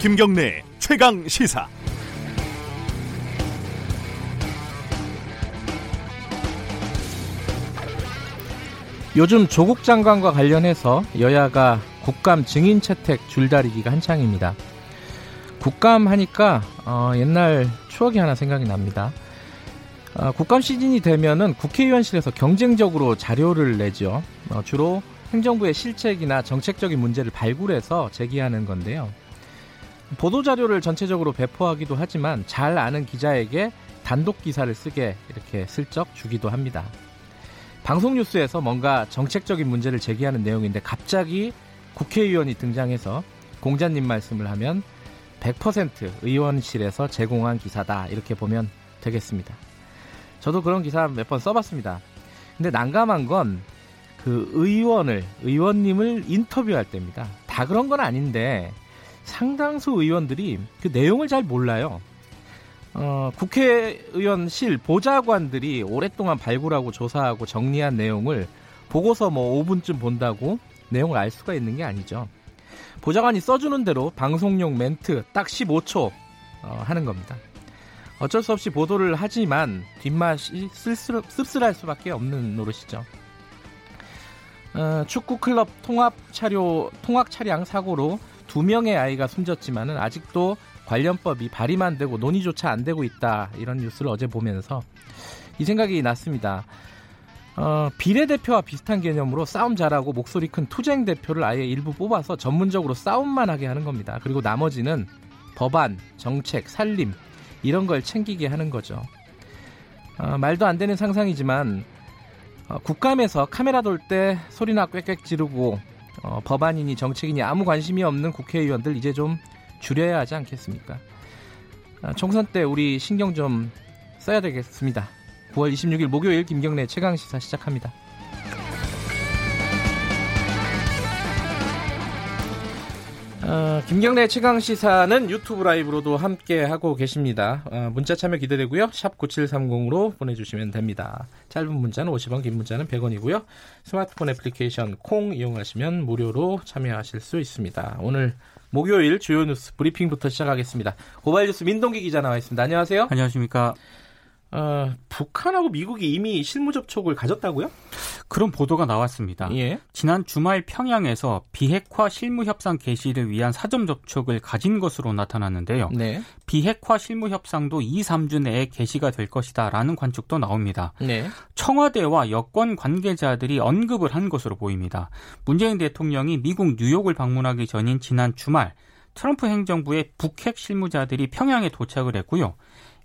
김경래 최강 시사. 요즘 조국 장관과 관련해서 여야가 국감 증인 채택 줄다리기가 한창입니다. 국감 하니까 어, 옛날 추억이 하나 생각이 납니다. 어, 국감 시즌이 되면은 국회의원실에서 경쟁적으로 자료를 내죠. 어, 주로 행정부의 실책이나 정책적인 문제를 발굴해서 제기하는 건데요. 보도 자료를 전체적으로 배포하기도 하지만 잘 아는 기자에게 단독 기사를 쓰게 이렇게 슬쩍 주기도 합니다. 방송 뉴스에서 뭔가 정책적인 문제를 제기하는 내용인데 갑자기 국회의원이 등장해서 공자님 말씀을 하면 100% 의원실에서 제공한 기사다 이렇게 보면 되겠습니다. 저도 그런 기사 몇 번 써봤습니다. 근데 난감한 건 그 의원을 의원님을 인터뷰할 때입니다. 다 그런 건 아닌데 상당수 의원들이 그 내용을 잘 몰라요. 어, 국회의원실 보좌관들이 오랫동안 발굴하고 조사하고 정리한 내용을 보고서 뭐 5분쯤 본다고 내용을 알 수가 있는 게 아니죠. 보좌관이 써주는 대로 방송용 멘트 딱 15초 어, 하는 겁니다. 어쩔 수 없이 보도를 하지만 뒷맛이 쓸쓸, 씁쓸할 수밖에 없는 노릇이죠. 어, 축구 클럽 통합 차료 통학 차량 사고로 두 명의 아이가 숨졌지만은 아직도 관련법이 발의만 되고 논의조차 안 되고 있다 이런 뉴스를 어제 보면서 이 생각이 났습니다. 어, 비례대표와 비슷한 개념으로 싸움 잘하고 목소리 큰 투쟁 대표를 아예 일부 뽑아서 전문적으로 싸움만 하게 하는 겁니다. 그리고 나머지는 법안, 정책, 살림 이런 걸 챙기게 하는 거죠. 어, 말도 안 되는 상상이지만 어, 국감에서 카메라 돌 때 소리나 꽥꽥 지르고 어, 법안이니 정책이니 아무 관심이 없는 국회의원들 이제 좀 줄여야 하지 않겠습니까? 아, 총선 때 우리 신경 좀 써야 되겠습니다. 9월 26일 목요일 김경래 최강 시사 시작합니다. 어, 김경래 최강 시사는 유튜브 라이브로도 함께 하고 계십니다. 어, 문자 참여 기다리고요. 샵 9730으로 보내주시면 됩니다. 짧은 문자는 50원, 긴 문자는 100원이고요. 스마트폰 애플리케이션 콩 이용하시면 무료로 참여하실 수 있습니다. 오늘 목요일 주요 뉴스 브리핑부터 시작하겠습니다. 고발 뉴스 민동기 기자 나와 있습니다. 안녕하세요. 안녕하십니까. 어, 북한하고 미국이 이미 실무 접촉을 가졌다고요? 그런 보도가 나왔습니다. 예. 지난 주말 평양에서 비핵화 실무 협상 개시를 위한 사전 접촉을 가진 것으로 나타났는데요. 네. 비핵화 실무 협상도 2, 3주 내에 개시가 될 것이다라는 관측도 나옵니다. 네. 청와대와 여권 관계자들이 언급을 한 것으로 보입니다. 문재인 대통령이 미국 뉴욕을 방문하기 전인 지난 주말 트럼프 행정부의 북핵 실무자들이 평양에 도착을 했고요.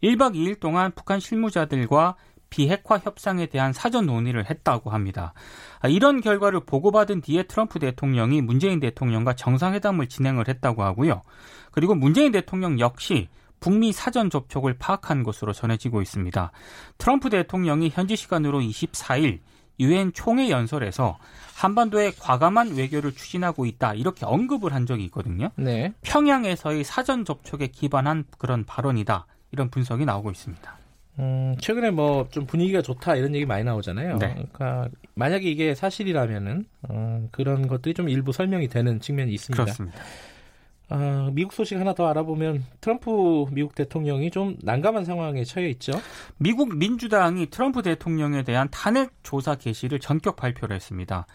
1박 2일 동안 북한 실무자들과 비핵화 협상에 대한 사전 논의를 했다고 합니다. 아, 이런 결과를 보고받은 뒤에 트럼프 대통령이 문재인 대통령과 정상회담을 진행을 했다고 하고요. 그리고 문재인 대통령 역시 북미 사전 접촉을 파악한 것으로 전해지고 있습니다. 트럼프 대통령이 현지 시간으로 24일 유엔 총회 연설에서 한반도에 과감한 외교를 추진하고 있다 이렇게 언급을 한 적이 있거든요. 네. 평양에서의 사전 접촉에 기반한 그런 발언이다 이런 분석이 나오고 있습니다. 음, 최근에 뭐 좀 분위기가 좋다 이런 얘기 많이 나오잖아요. 네. 그러니까 만약에 이게 사실이라면은 어, 그런 것들이 좀 일부 설명이 되는 측면이 있습니다. 그렇습니다. 어, 미국 소식 하나 더 알아보면 트럼프 미국 대통령이 좀 난감한 상황에 처해 있죠. 미국 민주당이 트럼프 대통령에 대한 탄핵 조사 개시를 전격 발표를 했습니다.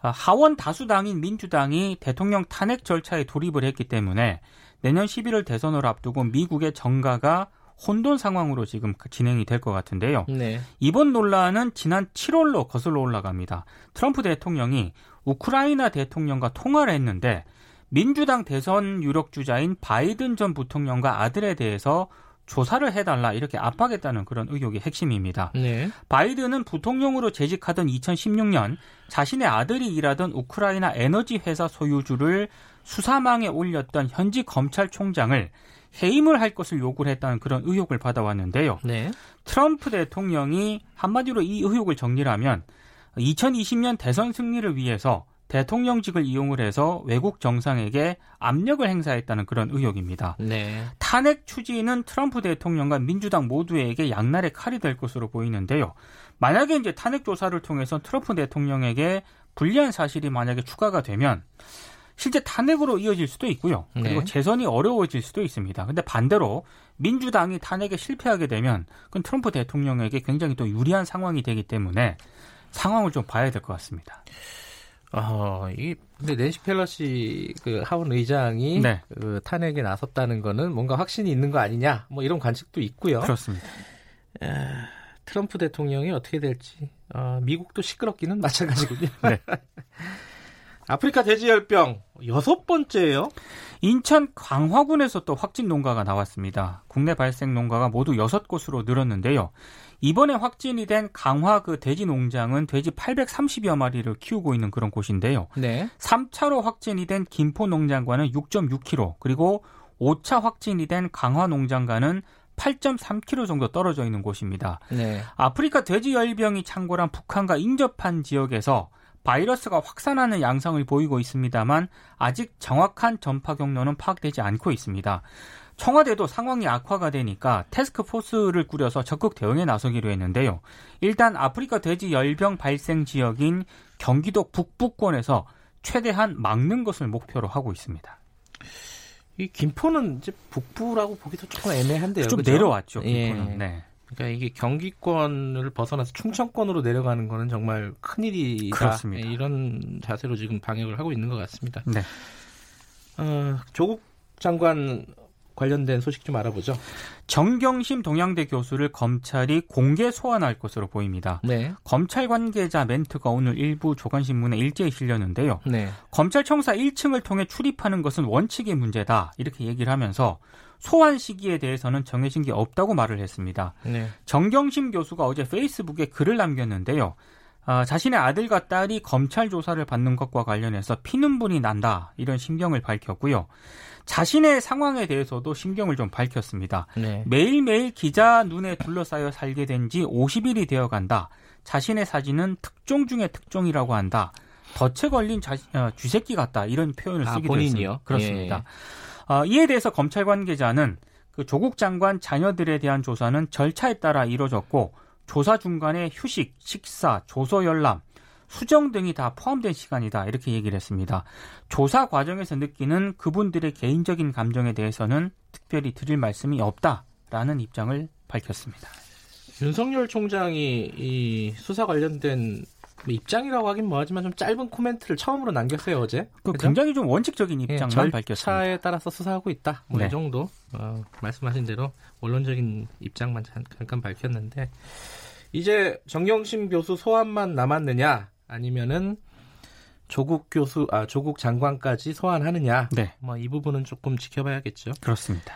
아, 하원 다수당인 민주당이 대통령 탄핵 절차에 돌입을 했기 때문에 내년 11월 대선을 앞두고 미국의 정가가 혼돈 상황으로 지금 진행이 될 것 같은데요. 네. 이번 논란은 지난 7월로 거슬러 올라갑니다. 트럼프 대통령이 우크라이나 대통령과 통화를 했는데 민주당 대선 유력 주자인 바이든 전 부통령과 아들에 대해서 조사를 해달라 이렇게 압박했다는 그런 의혹이 핵심입니다. 네. 바이든은 부통령으로 재직하던 2016년 자신의 아들이 일하던 우크라이나 에너지 회사 소유주를 수사망에 올렸던 현지 검찰총장을 해임을 할 것을 요구를 했다는 그런 의혹을 받아왔는데요. 네. 트럼프 대통령이 한마디로 이 의혹을 정리하면 2020년 대선 승리를 위해서 대통령직을 이용을 해서 외국 정상에게 압력을 행사했다는 그런 의혹입니다. 네. 탄핵 추진은 트럼프 대통령과 민주당 모두에게 양날의 칼이 될 것으로 보이는데요. 만약에 이제 탄핵 조사를 통해서 트럼프 대통령에게 불리한 사실이 만약에 추가가 되면 실제 탄핵으로 이어질 수도 있고요. 그리고 네. 재선이 어려워질 수도 있습니다. 근데 반대로 민주당이 탄핵에 실패하게 되면 그건 트럼프 대통령에게 굉장히 또 유리한 상황이 되기 때문에 상황을 좀 봐야 될 것 같습니다. 어, 이 근데 낸시 펠러시 그 하원 의장이 네. 그 탄핵에 나섰다는 거는 뭔가 확신이 있는 거 아니냐? 뭐 이런 관측도 있고요. 그렇습니다. 트럼프 대통령이 어떻게 될지 어, 미국도 시끄럽기는 마찬가지군요. 네. 아프리카 돼지열병 여섯 번째예요. 인천 광화군에서 또 확진 농가가 나왔습니다. 국내 발생 농가가 모두 6곳으로 늘었는데요. 이번에 확진이 된 강화 그 돼지 농장은 돼지 830여 마리를 키우고 있는 그런 곳인데요. 네. 3차로 확진이 된 김포 농장과는 6.6km, 그리고 5차 확진이 된 강화 농장과는 8.3km 정도 떨어져 있는 곳입니다. 네. 아프리카 돼지 열병이 창궐한 북한과 인접한 지역에서 바이러스가 확산하는 양상을 보이고 있습니다만 아직 정확한 전파 경로는 파악되지 않고 있습니다. 청와대도 상황이 악화가 되니까 테스크포스를 꾸려서 적극 대응에 나서기로 했는데요. 일단 아프리카 돼지 열병 발생 지역인 경기도 북부권에서 최대한 막는 것을 목표로 하고 있습니다. 이 김포는 이제 북부라고 보기도 조금 애매한데요. 좀 그죠? 내려왔죠. 예. 김포는. 네. 그러니까 이게 경기권을 벗어나서 충청권으로 내려가는 거는 정말 큰일이다. 그렇습니다. 예, 이런 자세로 지금 방역을 하고 있는 것 같습니다. 네. 어, 조국 장관 관련된 소식 좀 알아보죠. 정경심 동양대 교수를 검찰이 공개 소환할 것으로 보입니다. 네. 검찰 관계자 멘트가 오늘 일부 조간신문에 일제히 실렸는데요. 네. 검찰청사 1층을 통해 출입하는 것은 원칙의 문제다. 이렇게 얘기를 하면서 소환 시기에 대해서는 정해진 게 없다고 말을 했습니다. 네. 정경심 교수가 어제 페이스북에 글을 남겼는데요. 아, 자신의 아들과 딸이 검찰 조사를 받는 것과 관련해서 피눈물이 난다. 이런 심경을 밝혔고요. 자신의 상황에 대해서도 심경을 좀 밝혔습니다. 네. 매일매일 기자 눈에 둘러싸여 살게 된 지 50일이 되어 간다. 자신의 사진은 특종 중의 특종이라고 한다. 덫에 걸린 자, 어, 쥐새끼 같다. 이런 표현을 아, 쓰기도 본인이요? 했습니다. 그렇습니다. 예. 어, 이에 대해서 검찰 관계자는 그 조국 장관 자녀들에 대한 조사는 절차에 따라 이루어졌고 조사 중간에 휴식, 식사, 조서 열람, 수정 등이 다 포함된 시간이다. 이렇게 얘기를 했습니다. 조사 과정에서 느끼는 그분들의 개인적인 감정에 대해서는 특별히 드릴 말씀이 없다라는 입장을 밝혔습니다. 윤석열 총장이 이 수사 관련된 뭐 입장이라고 하긴 뭐하지만 좀 짧은 코멘트를 처음으로 남겼어요 어제. 그 그죠? 굉장히 좀 원칙적인 입장만 예, 밝혔습니다. 절차에 따라서 수사하고 있다. 뭐이 네. 정도 어, 말씀하신 대로 원론적인 입장만 잠- 잠깐 밝혔는데 이제 정경심 교수 소환만 남았느냐 아니면은 조국 교수 아 조국 장관까지 소환하느냐 네, 뭐 이 부분은 조금 지켜봐야겠죠. 그렇습니다.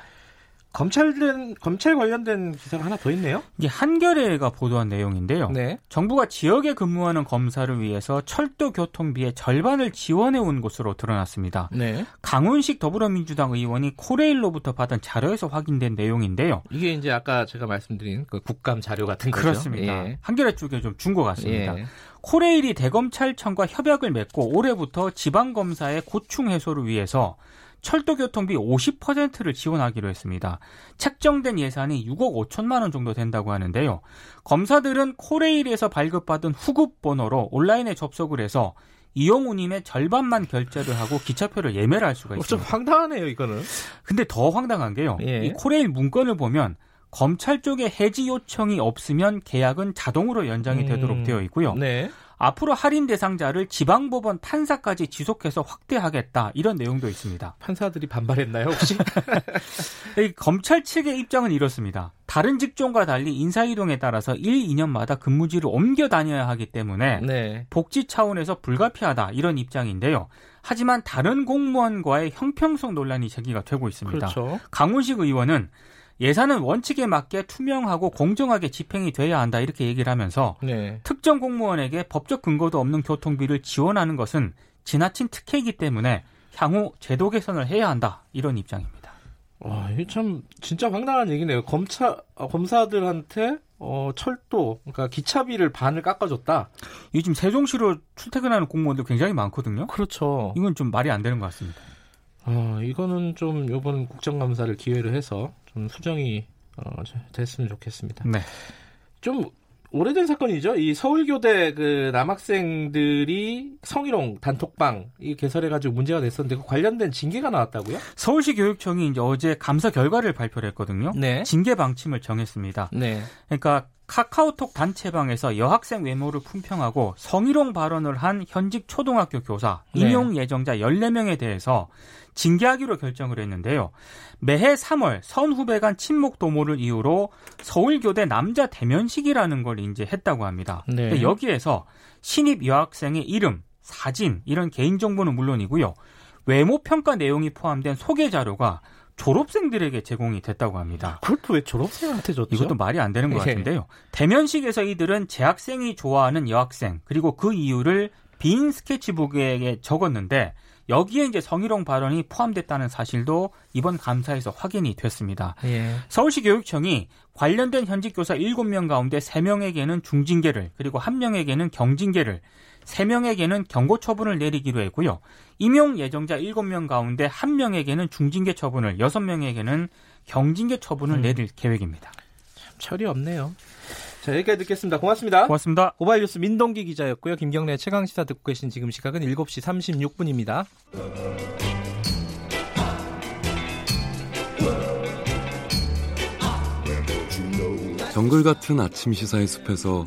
검찰된 검찰 관련된 기사가 하나 더 있네요. 이게 한겨레가 보도한 내용인데요. 네. 정부가 지역에 근무하는 검사를 위해서 철도 교통비의 절반을 지원해 온 것으로 드러났습니다. 네. 강훈식 더불어민주당 의원이 코레일로부터 받은 자료에서 확인된 내용인데요. 이게 이제 아까 제가 말씀드린 그 국감 자료 같은 거죠. 그렇습니다. 예. 한겨레 쪽에 좀 준 것 같습니다. 예. 코레일이 대검찰청과 협약을 맺고 올해부터 지방검사의 고충 해소를 위해서 철도 교통비 50%를 지원하기로 했습니다. 책정된 예산이 6억 5천만 원 정도 된다고 하는데요. 검사들은 코레일에서 발급받은 후급 번호로 온라인에 접속을 해서 이용우님의 절반만 결제를 하고 기차표를 예매를 할 수가 어, 좀 있습니다. 황당하네요, 이거는. 근데 더 황당한 게요. 예. 이 코레일 문건을 보면 검찰 쪽에 해지 요청이 없으면 계약은 자동으로 연장이 되도록 음, 되어 있고요. 네. 앞으로 할인 대상자를 지방법원 판사까지 지속해서 확대하겠다 이런 내용도 있습니다. 판사들이 반발했나요, 혹시? 이 검찰 측의 입장은 이렇습니다. 다른 직종과 달리 인사이동에 따라서 1, 2년마다 근무지를 옮겨 다녀야 하기 때문에 네. 복지 차원에서 불가피하다 이런 입장인데요. 하지만 다른 공무원과의 형평성 논란이 제기가 되고 있습니다. 그렇죠. 강훈식 의원은 예산은 원칙에 맞게 투명하고 공정하게 집행이 돼야 한다 이렇게 얘기를 하면서 네. 특정 공무원에게 법적 근거도 없는 교통비를 지원하는 것은 지나친 특혜이기 때문에 향후 제도 개선을 해야 한다 이런 입장입니다. 와, 이게 참 진짜 황당한 얘기네요. 검사 어, 검사들한테 어, 철도 그러니까 기차비를 반을 깎아줬다. 요즘 세종시로 출퇴근하는 공무원들 굉장히 많거든요. 그렇죠. 이건 좀 말이 안 되는 것 같습니다. 어, 이거는 좀 이번 국정감사를 기회로 해서 좀 수정이 어, 됐으면 좋겠습니다. 네. 좀 오래된 사건이죠. 이 서울교대 그 남학생들이 성희롱 단톡방 이 개설해가지고 문제가 됐었는데 그 관련된 징계가 나왔다고요? 서울시 교육청이 이제 어제 감사 결과를 발표를 했거든요. 네. 징계 방침을 정했습니다. 네. 그러니까 카카오톡 단체방에서 여학생 외모를 품평하고 성희롱 발언을 한 현직 초등학교 교사 네. 인용 예정자 14명에 대해서 징계하기로 결정을 했는데요. 매해 3월 선 후배 간 친목 도모를 이유로 서울교대 남자 대면식이라는 걸 이제 했다고 합니다. 네. 여기에서 신입 여학생의 이름, 사진 이런 개인 정보는 물론이고요. 외모 평가 내용이 포함된 소개 자료가 졸업생들에게 제공이 됐다고 합니다. 그것도 왜 졸업생한테 줬죠? 이것도 말이 안 되는 것 예. 같은데요. 대면식에서 이들은 재학생이 좋아하는 여학생 그리고 그 이유를 빈 스케치북에 적었는데 여기에 이제 성희롱 발언이 포함됐다는 사실도 이번 감사에서 확인이 됐습니다. 예. 서울시 교육청이 관련된 현직 교사 7명 가운데 3명에게는 중징계를 그리고 1명에게는 경징계를 3명에게는 경고 처분을 내리기로 했고요. 임용 예정자 7명 가운데 1명에게는 중징계 처분을 6명에게는 경징계 처분을 음. 내릴 계획입니다. 철이 없네요. 자, 여기까지 듣겠습니다. 고맙습니다. 고맙습니다. 고발 뉴스 민동기 기자였고요. 김경래 최강 시사 듣고 계신 지금 시각은 7시 36분입니다. 정글 같은 아침 시사의 숲에서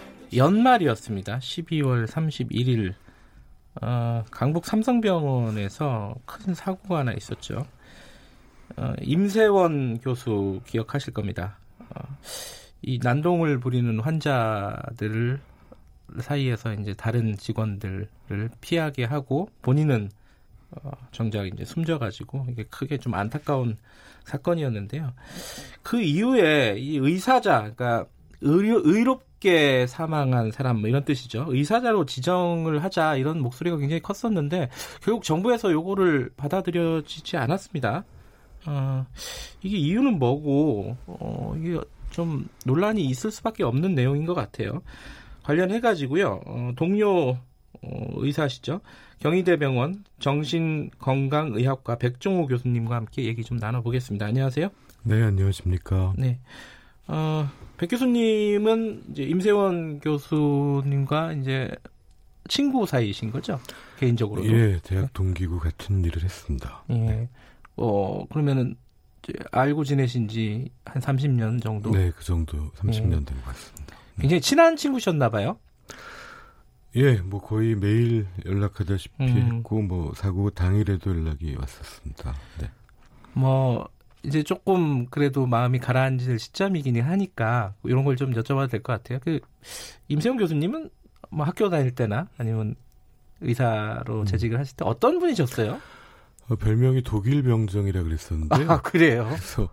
연말이었습니다. 12월 31일 어, 강북 삼성병원에서 큰 사고가 하나 있었죠. 어, 임세원 교수 기억하실 겁니다. 어, 이 난동을 부리는 환자들 사이에서 이제 다른 직원들을 피하게 하고 본인은 어, 정작 이제 숨져가지고 이게 크게 좀 안타까운 사건이었는데요. 그 이후에 이 의사자, 그러니까 의료, 의롭게 사망한 사람 뭐 이런 뜻이죠. 의사자로 지정을 하자 이런 목소리가 굉장히 컸었는데 결국 정부에서 요거를 받아들여지지 않았습니다. 어, 이게 이유는 뭐고 어, 이게 좀 논란이 있을 수밖에 없는 내용인 것 같아요. 관련해 가지고요. 어, 동료 어, 의사시죠. 경희대병원 정신건강의학과 백종호 교수님과 함께 얘기 좀 나눠보겠습니다. 안녕하세요. 네, 안녕하십니까. 네. 어, 백 교수님은 이제 임세원 교수님과 이제 친구 사이이신 거죠? 개인적으로도. 예, 대학 동기고 같은 일을 했습니다. 예. 어, 그러면은 알고 지내신 지 한 30년 정도. 네, 그 정도 30년 된것 같습니다. 굉장히 친한 친구셨나 봐요. 예, 뭐 거의 매일 연락하다시피 음. 했고 뭐 사고 당일에도 연락이 왔었습니다. 네. 뭐 이제 조금 그래도 마음이 가라앉을 시점이긴 하니까 이런 걸 좀 여쭤봐도 될 것 같아요. 그 임세훈 교수님은 뭐 학교 다닐 때나 아니면 의사로 음. 재직을 하실 때 어떤 분이셨어요? 어, 별명이 독일 병정이라 그랬었는데 아 그래요. 그래서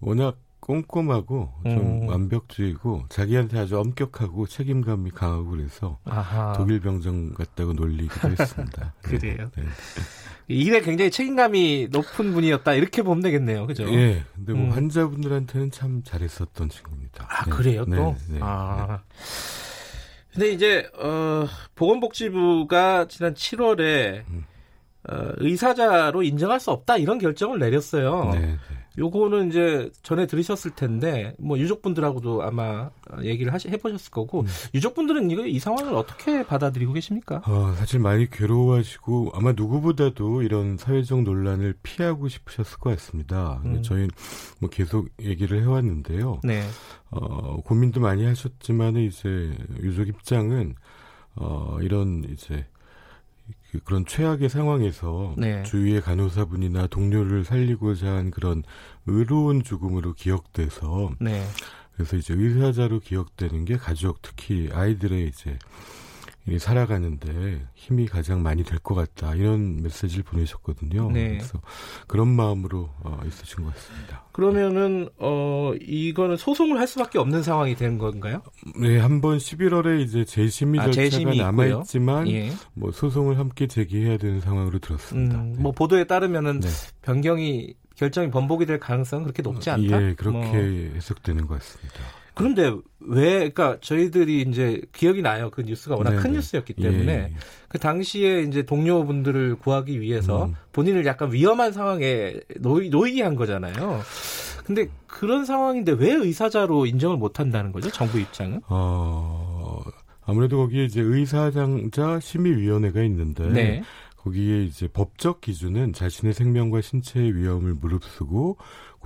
워낙 꼼꼼하고 좀 음. 완벽주의고 자기한테 아주 엄격하고 책임감이 강하고 그래서 아하. 독일 병정 같다고 놀리기도 했습니다. 네, 그래요? 네. 일에 굉장히 책임감이 높은 분이었다 이렇게 보면 되겠네요. 그죠? 예, 근데 뭐 음. 환자분들한테는 참 잘했었던 친구입니다. 아 네. 그래요 또. 네, 네, 아. 근데 이제 어, 보건복지부가 지난 7월에 음. 어, 의사자로 인정할 수 없다 이런 결정을 내렸어요. 네, 네. 요거는 이제 전에 들으셨을 텐데 뭐 유족분들하고도 아마 얘기를 하시, 해보셨을 거고 음. 유족분들은 이거 이 상황을 어떻게 받아들이고 계십니까? 어, 사실 많이 괴로워하시고 아마 누구보다도 이런 사회적 논란을 피하고 싶으셨을 것 같습니다. 음. 저희 뭐 계속 얘기를 해왔는데요. 네. 어, 고민도 많이 하셨지만 이제 유족 입장은 어, 이런 이제 그- 그런 최악의 상황에서 네. 주위의 간호사분이나 동료를 살리고자 한 그런 의로운 죽음으로 기억돼서 네. 그래서 이제 의사자로 기억되는 게 가족 특히 아이들의 이제 살아가는데 힘이 가장 많이 될 것 같다 이런 메시지를 보내셨거든요. 네. 그래서 그런 마음으로 어, 있으신 것 같습니다. 그러면은 어 이거는 소송을 할 수밖에 없는 상황이 된 건가요? 네, 한번 11월에 이제 재심의 아, 절차가 재심이 남아. 있지만 예. 뭐 소송을 함께 제기해야 되는 상황으로 들었습니다. 음, 네. 뭐 보도에 따르면은 네. 변경이 결정이 번복이 될 가능성은 그렇게 높지 않다. 예, 그렇게 뭐. 해석되는 것 같습니다. 그런데 왜, 그러니까 저희들이 이제 기억이 나요. 그 뉴스가 워낙 네네. 큰 뉴스였기 때문에 예, 예. 그 당시에 이제 동료분들을 구하기 위해서 음. 본인을 약간 위험한 상황에 놓이, 놓이게 한 거잖아요. 근데 그런 상황인데 왜 의사자로 인정을 못 한다는 거죠? 정부 입장은? 어, 아무래도 거기에 이제 의사장자 심의위원회가 있는데 네. 거기에 이제 법적 기준은 자신의 생명과 신체의 위험을 무릅쓰고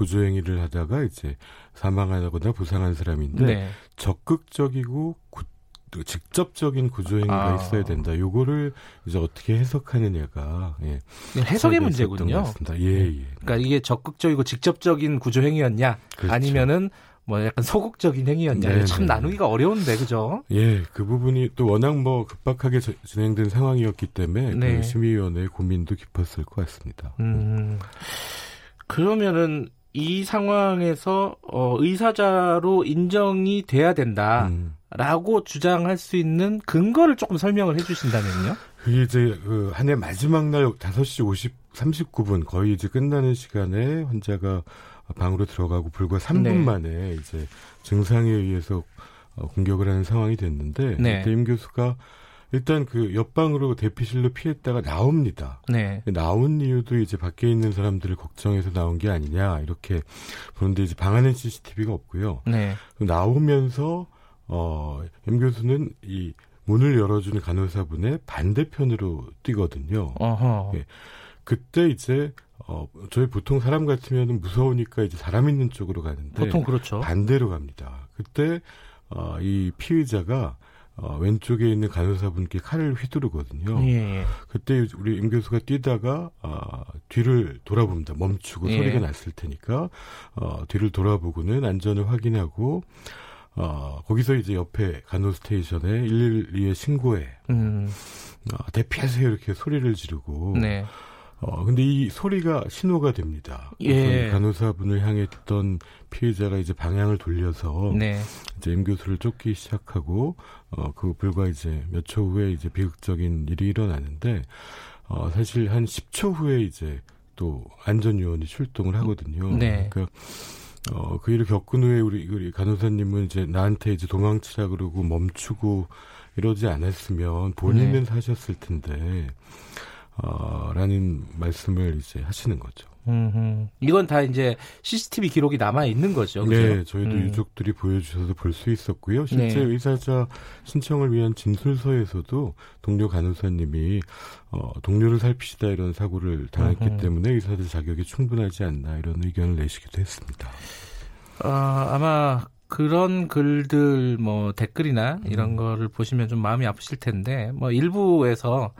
구조행위를 하다가 이제 사망하거나 부상한 사람인데 네. 적극적이고 구- 또 직접적인 구조행위가 아. 있어야 된다. 요거를 이제 어떻게 해석하느냐가 예, 해석의 있었던 것 문제군요. 예, 예. 그러니까 이게 적극적이고 직접적인 구조 행위였냐 그렇죠. 아니면은 뭐 약간 소극적인 행위였냐 네, 참 네. 나누기가 어려운데 그죠? 예, 그 부분이 또 워낙 뭐 급박하게 저- 진행된 상황이었기 때문에 네. 그 심의위원회의 고민도 깊었을 것 같습니다. 음, 그러면은 이 상황에서 어, 의사자로 인정이 돼야 된다라고 음. 주장할 수 있는 근거를 조금 설명을 해주신다면요? 그게 이제 그 한 해 마지막 날 5시 50, 39분 거의 이제 끝나는 시간에 환자가 방으로 들어가고 불과 3분 네. 만에 이제 증상에 의해서 어, 공격을 하는 상황이 됐는데 네. 그때 임 교수가 일단 그 옆방으로 대피실로 피했다가 나옵니다. 네. 나온 이유도 이제 밖에 있는 사람들을 걱정해서 나온 게 아니냐 이렇게 그런데 이제 방 안에 CCTV가 없고요. 네. 나오면서 어, 임 교수는 이 문을 열어주는 간호사분의 반대편으로 뛰거든요. 어허. 예. 그때 이제 어, 저희 보통 사람 같으면 무서우니까 이제 사람 있는 쪽으로 가는데 보통 그렇죠. 반대로 갑니다. 그때 어, 이 피의자가 어, 왼쪽에 있는 간호사분께 칼을 휘두르거든요. 예, 예. 그때 우리 임 교수가 뛰다가 아, 뒤를 돌아봅니다. 멈추고 예. 소리가 났을 테니까 어, 뒤를 돌아보고는 안전을 확인하고 어, 거기서 이제 옆에 간호 스테이션에 112에 신고해 음, 어, 대피하세요 이렇게 소리를 지르고 네. 어, 근데 이 소리가 신호가 됩니다. 예. 간호사분을 향했던 피해자가 이제 방향을 돌려서 네. 이제 임 교수를 쫓기 시작하고 어, 그 불과 이제 몇 초 후에 이제 비극적인 일이 일어나는데 어, 사실 한 10초 후에 이제 또 안전요원이 출동을 하거든요. 네. 그러니까 어, 그 일을 겪은 후에 우리, 우리 간호사님은 이제 나한테 이제 도망치라 그러고 멈추고 이러지 않았으면 본인은 네. 사셨을 텐데, 어, 라는 말씀을 이제 하시는 거죠. 음, 이건 다 이제 CCTV 기록이 남아 있는 거죠. 그죠? 네, 저희도 음. 유족들이 보여주셔서 볼 수 있었고요. 실제 네. 의사자 신청을 위한 진술서에서도 동료 간호사님이 어, 동료를 살피시다 이런 사고를 당했기 음흠. 때문에 의사들 자격이 충분하지 않나 이런 의견을 내시기도 했습니다. 아, 아마 그런 글들 뭐 댓글이나 음. 이런 거를 보시면 좀 마음이 아프실 텐데 뭐 일부에서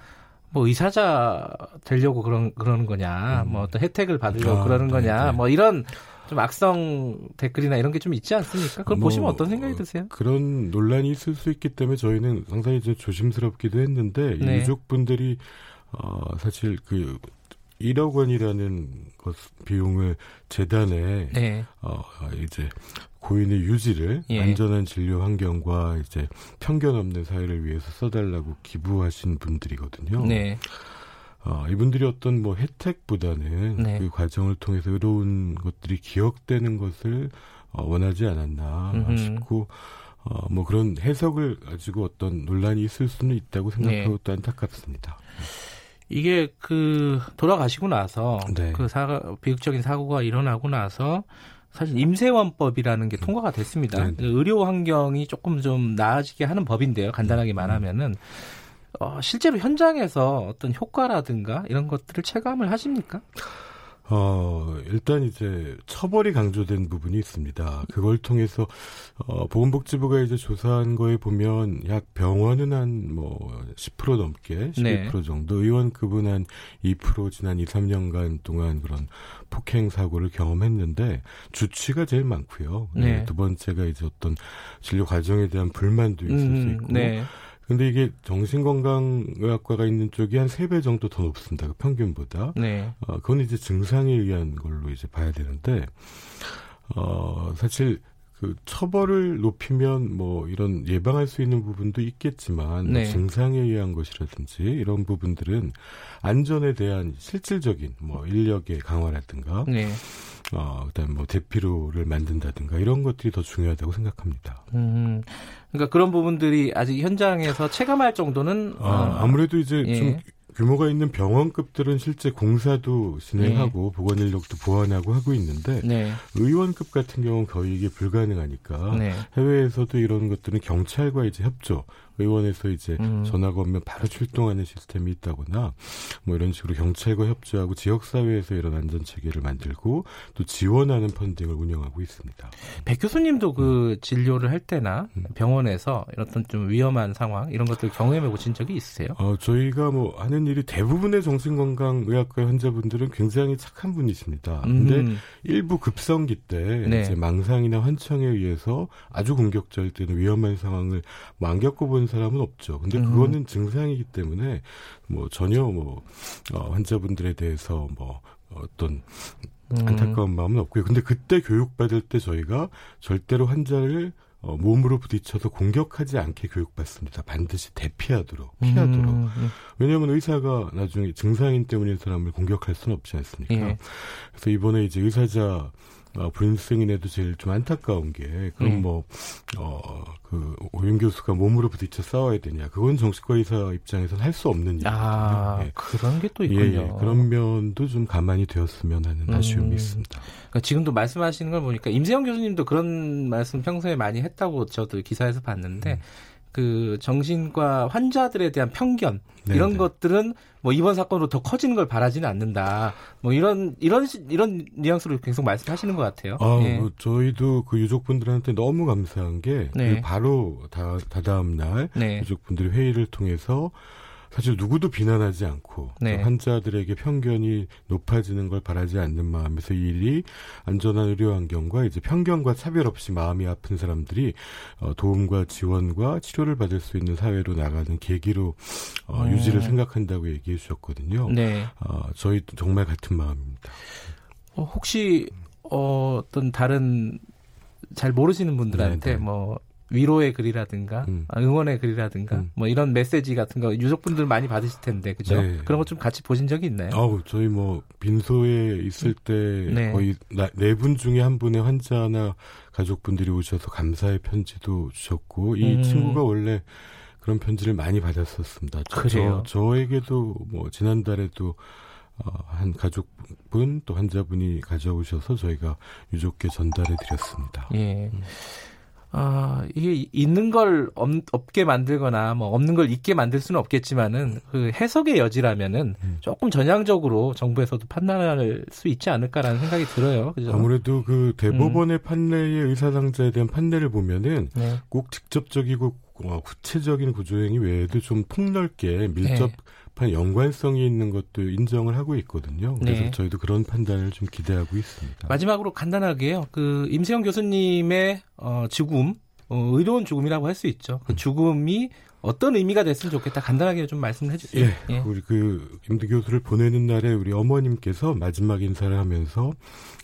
뭐 의사자 되려고 그런 그러는 거냐, 뭐 어떤 혜택을 받으려고 아, 그러는 네, 거냐, 네. 뭐 이런 좀 악성 댓글이나 이런 게 좀 있지 않습니까? 그걸 뭐, 보시면 어떤 생각이 어, 드세요? 그런 논란이 있을 수 있기 때문에 저희는 상당히 좀 조심스럽기도 했는데 이 네. 유족분들이 어, 사실 그 1억 원이라는 것 비용을 재단에 네, 어, 이제 고인의 유지를 예. 안전한 진료 환경과 이제 편견 없는 사회를 위해서 써달라고 기부하신 분들이거든요. 네, 어, 이분들이 어떤 뭐 혜택보다는 네. 그 과정을 통해서 의로운 것들이 기억되는 것을 어, 원하지 않았나 음흠. 싶고 어, 뭐 그런 해석을 가지고 어떤 논란이 있을 수는 있다고 생각하고 네. 또 안타깝습니다. 이게 그 돌아가시고 나서 네. 그 사가 비극적인 사고가 일어나고 나서 사실 임세원법이라는 게 통과가 됐습니다. 네. 의료 환경이 조금 좀 나아지게 하는 법인데요. 간단하게 말하면은 어, 실제로 현장에서 어떤 효과라든가 이런 것들을 체감을 하십니까? 어, 일단 이제 처벌이 강조된 부분이 있습니다. 그걸 통해서, 어, 보건복지부가 이제 조사한 거에 보면 약 병원은 한 뭐, 10% 넘게, 12% 네. 정도, 의원급은 한 2% 지난 2, 3년간 동안 그런 폭행 사고를 경험했는데, 주치가 제일 많고요. 네. 두 번째가 이제 어떤 진료 과정에 대한 불만도 있을 수 음, 있고, 네. 근데 이게 정신건강의학과가 있는 쪽이 한 세 배 정도 더 높습니다. 그 평균보다. 네. 어, 그건 이제 증상에 의한 걸로 이제 봐야 되는데, 어, 사실 그 처벌을 높이면 뭐 이런 예방할 수 있는 부분도 있겠지만 뭐 네. 증상에 의한 것이라든지 이런 부분들은 안전에 대한 실질적인 뭐 인력의 강화라든가 네. 어 그다음 뭐 대피로를 만든다든가 이런 것들이 더 중요하다고 생각합니다. 음, 그러니까 그런 부분들이 아직 현장에서 체감할 정도는 아, 어, 아무래도 이제 예. 좀 규모가 있는 병원급들은 실제 공사도 진행하고 보건 인력도 보완하고 하고 있는데 네, 의원급 같은 경우는 거의 이게 불가능하니까 네, 해외에서도 이런 것들은 경찰과 이제 협조, 의원에서 이제 음. 전화가 오면 바로 출동하는 시스템이 있다거나 뭐 이런 식으로 경찰과 협조하고 지역 사회에서 이런 안전 체계를 만들고 또 지원하는 펀딩을 운영하고 있습니다. 백 교수님도 그 진료를 할 때나 음. 병원에서 이런 어떤 좀 위험한 상황 이런 것들 경험해 보신 적이 있으세요? 어, 저희가 뭐 하는 일이 대부분의 정신건강의학과 환자분들은 굉장히 착한 분이십니다. 근데 음, 일부 급성기 때 네. 이제 망상이나 환청에 의해서 아주 공격적일 때는 위험한 상황을 뭐안 겪어본 사람은 없죠. 근데 음. 그거는 증상이기 때문에 뭐 전혀 뭐 어, 환자분들에 대해서 뭐 어떤 음, 안타까운 마음은 없고요. 근데 그때 교육받을 때 저희가 절대로 환자를 어, 몸으로 부딪혀서 공격하지 않게 교육받습니다. 반드시 대피하도록, 피하도록. 음, 음, 왜냐하면 의사가 나중에 증상인 때문에 사람을 공격할 수는 없지 않습니까? 예. 그래서 이번에 이제 의사자 어, 불승인에도 제일 좀 안타까운 게 그럼 음. 뭐 어, 그 오윤 교수가 몸으로 부딪혀 싸워야 되냐? 그건 정신과 의사 입장에서는 할 수 없는 일이거든요. 아 예. 그런 게또 예, 있군요. 예. 그런 면도 좀 가만히 되었으면 하는 음. 아쉬움이 있습니다. 그러니까 지금도 말씀하시는 걸 보니까 임세영 교수님도 그런 말씀 평소에 많이 했다고 저도 기사에서 봤는데 음. 그 정신과 환자들에 대한 편견 네, 이런 네. 것들은 뭐 이번 사건으로 더 커지는 걸 바라지는 않는다. 뭐 이런 이런 시- 이런 뉘앙스로 계속 말씀하시는 것 같아요. 아, 예. 뭐 저희도 그 유족분들한테 너무 감사한 게 네. 그 바로 다, 다다음 날 네. 유족분들이 회의를 통해서 사실 누구도 비난하지 않고 네. 그 환자들에게 편견이 높아지는 걸 바라지 않는 마음에서 이 일이 안전한 의료 환경과 이제 편견과 차별 없이 마음이 아픈 사람들이 어, 도움과 지원과 치료를 받을 수 있는 사회로 나가는 계기로 어, 음. 유지를 생각한다고 얘기해 주셨거든요. 네. 어, 저희도 정말 같은 마음입니다. 어, 혹시 어, 어떤 다른 잘 모르시는 분들한테 네, 네. 뭐 위로의 글이라든가 음. 아, 응원의 글이라든가 음. 뭐 이런 메시지 같은 거 유족분들 많이 받으실 텐데 그죠? 네. 그런 거 좀 같이 보신 적이 있나요? 아우 저희 뭐 빈소에 있을 때 네. 거의 네 분 중에 한 분의 환자나 가족분들이 오셔서 감사의 편지도 주셨고 이 음. 친구가 원래 그런 편지를 많이 받았었습니다. 저- 그래요? 저, 저에게도 뭐 지난달에도 어, 한 가족분 또 환자분이 가져오셔서 저희가 유족께 전달해 드렸습니다. 예. 아, 이게 있는 걸 없, 없게 만들거나 뭐 없는 걸 있게 만들 수는 없겠지만은 그 해석의 여지라면은 음. 조금 전향적으로 정부에서도 판단할 수 있지 않을까라는 생각이 들어요. 그죠? 아무래도 그 대법원의 음. 판례의 의사상자에 대한 판례를 보면은 네. 꼭 직접적이고 어, 구체적인 구조행위 외에도 좀 폭넓게 밀접 한 연관성이 있는 것도 인정을 하고 있거든요. 그래서 네. 저희도 그런 판단을 좀 기대하고 있습니다. 마지막으로 간단하게요. 그 임세영 교수님의 어, 죽음, 어, 의로운 죽음이라고 할 수 있죠. 그 죽음이 어떤 의미가 됐으면 좋겠다. 간단하게 좀 말씀해 주세요. 예, 우리 그 임대 교수를 보내는 날에 우리 어머님께서 마지막 인사를 하면서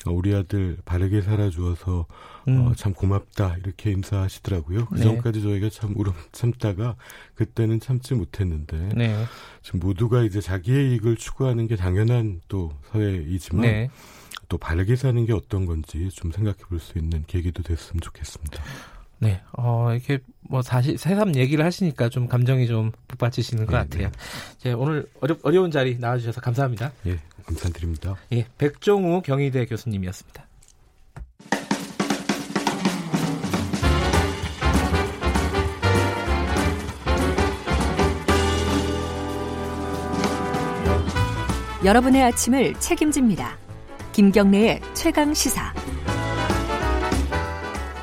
어, 우리 아들 바르게 살아주어서 음. 어, 참 고맙다 이렇게 인사하시더라고요. 그 네. 전까지 저희가 참 울음 참다가 그때는 참지 못했는데 네. 지금 모두가 이제 자기의 이익을 추구하는 게 당연한 또 사회이지만 네. 또 바르게 사는 게 어떤 건지 좀 생각해 볼 수 있는 계기도 됐으면 좋겠습니다. 네. 어, 이렇게 뭐 사실 새삼 얘기를 하시니까 좀 감정이 좀 북받치시는 것 네, 같아요. 제 오늘 어려, 어려운 자리 나와주셔서 감사합니다. 예, 감사드립니다. 예, 백종우 경희대 교수님이었습니다. 여러분의 아침을 책임집니다. 김경래의 최강 시사.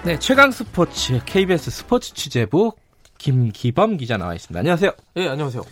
네, 최강 스포츠 KBS 스포츠 취재부 김기범 기자 나와 있습니다. 안녕하세요. 예, 안녕하세요.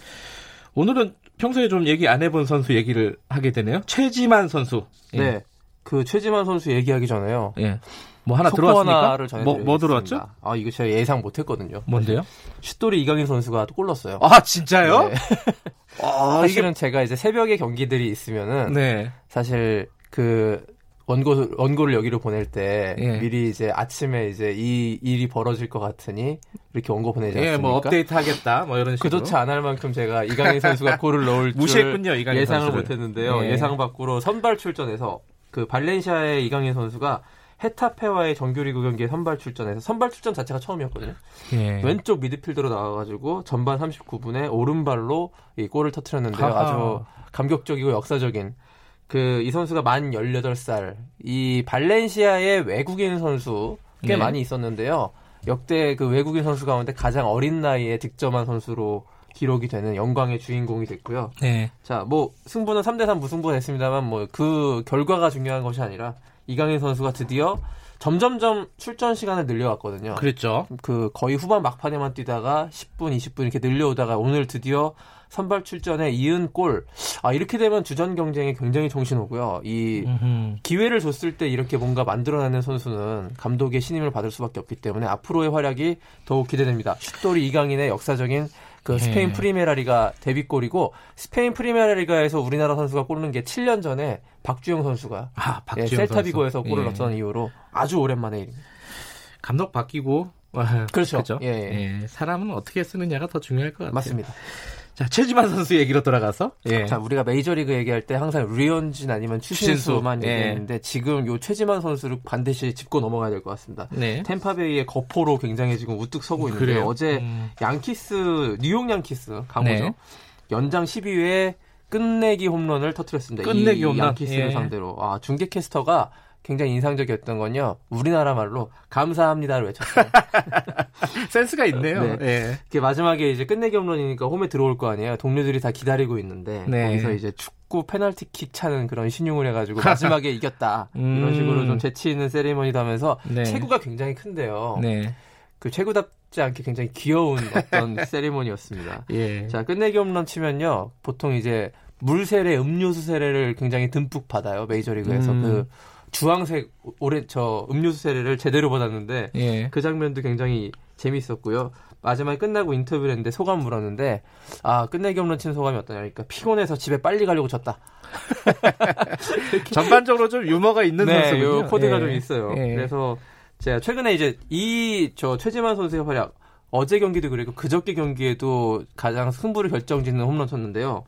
오늘은 평소에 좀 얘기 안 해본 선수 얘기를 하게 되네요. 최지만 선수. 예. 네. 그 최지만 선수 얘기하기 전에요. 예. 뭐 하나 들어왔습니까? 뭐. 뭐 들어왔죠? 아 이거 제가 예상 못했거든요. 뭔데요? 슛돌이 이강인 선수가 또 골랐어요. 아 진짜요? 네. 아, 사실은 제가 이제 새벽에 경기들이 있으면은 네. 사실 그 원고 원고를 여기로 보낼 때 예. 미리 이제 아침에 이제 이 일이 벌어질 것 같으니 이렇게 원고 보내지 않습니까? 예, 뭐 업데이트 하겠다, 뭐 이런 식으로. 그렇지 않을 만큼 제가 이강인 선수가 골을 넣을 줄 무시했군요, 이강인 예상을 선수를. 못했는데요. 예. 예상 밖으로 선발 출전해서 그 발렌시아의 이강인 선수가 헤타페와의 정규리그 경기에 선발 출전해서 선발 출전 자체가 처음이었거든요. 예. 왼쪽 미드필더로 나와가지고 전반 39분에 오른발로 이 골을 터트렸는데요. 아주 감격적이고 역사적인 그 이 선수가 만 18살 이 발렌시아의 외국인 선수 꽤 네. 많이 있었는데요. 역대 그 외국인 선수 가운데 가장 어린 나이에 득점한 선수로 기록이 되는 영광의 주인공이 됐고요. 네. 자, 뭐 승부는 3대 3 무승부가 됐습니다만 뭐 그 결과가 중요한 것이 아니라 이강인 선수가 드디어 점점점 출전 시간을 늘려왔거든요. 그랬죠. 그 거의 후반 막판에만 뛰다가 10분, 20분 이렇게 늘려오다가 오늘 드디어 선발 출전에 이은 골. 아 이렇게 되면 주전 경쟁에 굉장히 정신 오고요. 이 음흠. 기회를 줬을 때 이렇게 뭔가 만들어내는 선수는 감독의 신임을 받을 수밖에 없기 때문에 앞으로의 활약이 더욱 기대됩니다. 슛돌이 이강인의 역사적인 그 스페인 예. 프리메라리가 데뷔골이고 스페인 프리메라리가에서 우리나라 선수가 꼴는 게 7년 전에 박주영 선수가 아, 예, 박지영 셀타비고에서 선수. 골을 예. 넣었던 이후로 아주 오랜만에 일입니다. 감독 바뀌고 와, 그렇죠. 그죠? 예, 예. 예, 사람은 어떻게 쓰느냐가 더 중요할 것 같아요. 맞습니다. 자, 최지만 선수 얘기로 돌아가서 예. 자, 우리가 메이저리그 얘기할 때 항상 류현진 아니면 추신수만 추신수. 예. 얘기했는데 지금 요 최지만 선수를 반드시 짚고 넘어가야 될 것 같습니다. 네. 템파베이의 거포로 굉장히 지금 우뚝 서고 있는데 그래요? 어제 음. 양키스 뉴욕 양키스 강호죠. 네. 연장 12회에 끝내기 홈런을 터뜨렸습니다. 끝내기 이 홈런? 양키스를 예. 상대로. 아, 중계 캐스터가 굉장히 인상적이었던 건요. 우리나라 말로 감사합니다를 외쳤어요. 센스가 있네요. 네. 예. 이게 마지막에 이제 끝내기 홈런이니까 홈에 들어올 거 아니에요. 동료들이 다 기다리고 있는데 네. 거기서 이제 축구 페널티킥 차는 그런 신용을 해가지고 마지막에 이겼다 음. 이런 식으로 좀 재치 있는 세리머니도 하면서 네. 체구가 굉장히 큰데요. 네. 그 체구답지 않게 굉장히 귀여운 어떤 세리머니였습니다. 예. 자 끝내기 홈런 치면요 보통 이제 물 세례, 음료수 세례를 굉장히 듬뿍 받아요 메이저리그에서 음. 그 주황색 오래 저 음료수 세례를 제대로 받았는데 예. 그 장면도 굉장히 재밌었고요. 마지막에 끝나고 인터뷰를 했는데 소감 물었는데 아 끝내기 홈런 친 소감이 어떠냐 그러니까 피곤해서 집에 빨리 가려고 졌다. 전반적으로 좀 유머가 있는 네, 선수군요. 요 코드가 예. 좀 있어요. 예. 그래서 제가 최근에 이제 이 저 최지만 선수의 활약 어제 경기도 그리고 그저께 경기에도 가장 승부를 결정짓는 홈런 쳤는데요.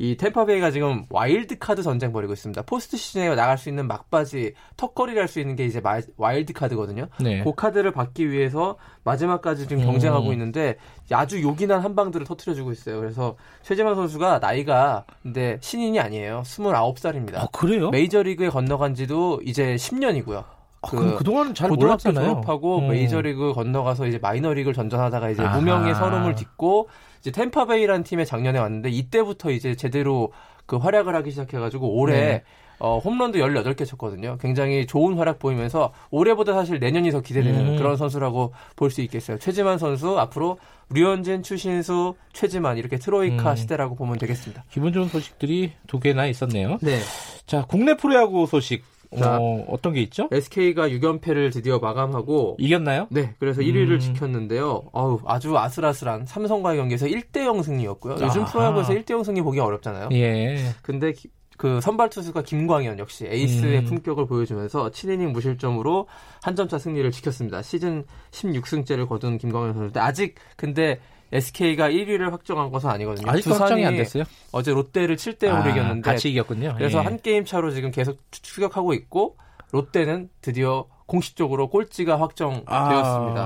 이 템파베이가 지금 와일드 카드 전쟁 벌이고 있습니다. 포스트 시즌에 나갈 수 있는 막바지 턱걸이를 할 수 있는 게 이제 마- 와일드 카드거든요. 네. 그 카드를 받기 위해서 마지막까지 지금 음. 경쟁하고 있는데 아주 요긴한 한 방들을 터트려주고 있어요. 그래서 최지만 선수가 나이가 근데 신인이 아니에요. 29살입니다. 어, 그래요? 메이저리그에 건너간 지도 이제 10년이고요. 아, 그럼 그동안은 잘 고등학교 몰랐잖아요. 졸업하고 음. 메이저리그 건너가서 이제 마이너리그를 전전하다가 이제 아하. 무명의 설움을 딛고 이제 템파베이라는 팀에 작년에 왔는데 이때부터 이제 제대로 그 활약을 하기 시작해가지고 올해 네. 어, 홈런도 18개 쳤거든요. 굉장히 좋은 활약 보이면서 올해보다 사실 내년이 더 기대되는 음. 그런 선수라고 볼 수 있겠어요. 최지만 선수 앞으로 류현진, 추신수, 최지만 이렇게 트로이카 음. 시대라고 보면 되겠습니다. 기분 좋은 소식들이 두 개나 있었네요. 네. 자, 국내 프로야구 소식 자. 어, 어떤 게 있죠? SK가 6연패를 드디어 마감하고 이겼나요? 네, 그래서 1위를 음. 지켰는데요. 아우, 아주 아슬아슬한 삼성과의 경기에서 1대 0 승리였고요. 요즘 아하. 프로야구에서 1대 0 승리 보기 어렵잖아요. 예. 근데 기- 그 선발 투수가 김광현 역시 에이스의 음. 품격을 보여주면서 7이닝 무실점으로 한 점차 승리를 지켰습니다. 시즌 16승째를 거둔 김광현 선수인데 아직 근데 SK가 1위를 확정한 것은 아니거든요. 아직도 확정이 안 됐어요? 어제 롯데를 7대 0으로 아, 이겼는데 같이 이겼군요. 그래서 예. 한 게임 차로 지금 계속 추- 추격하고 있고 롯데는 드디어 공식적으로 꼴찌가 확정되었습니다.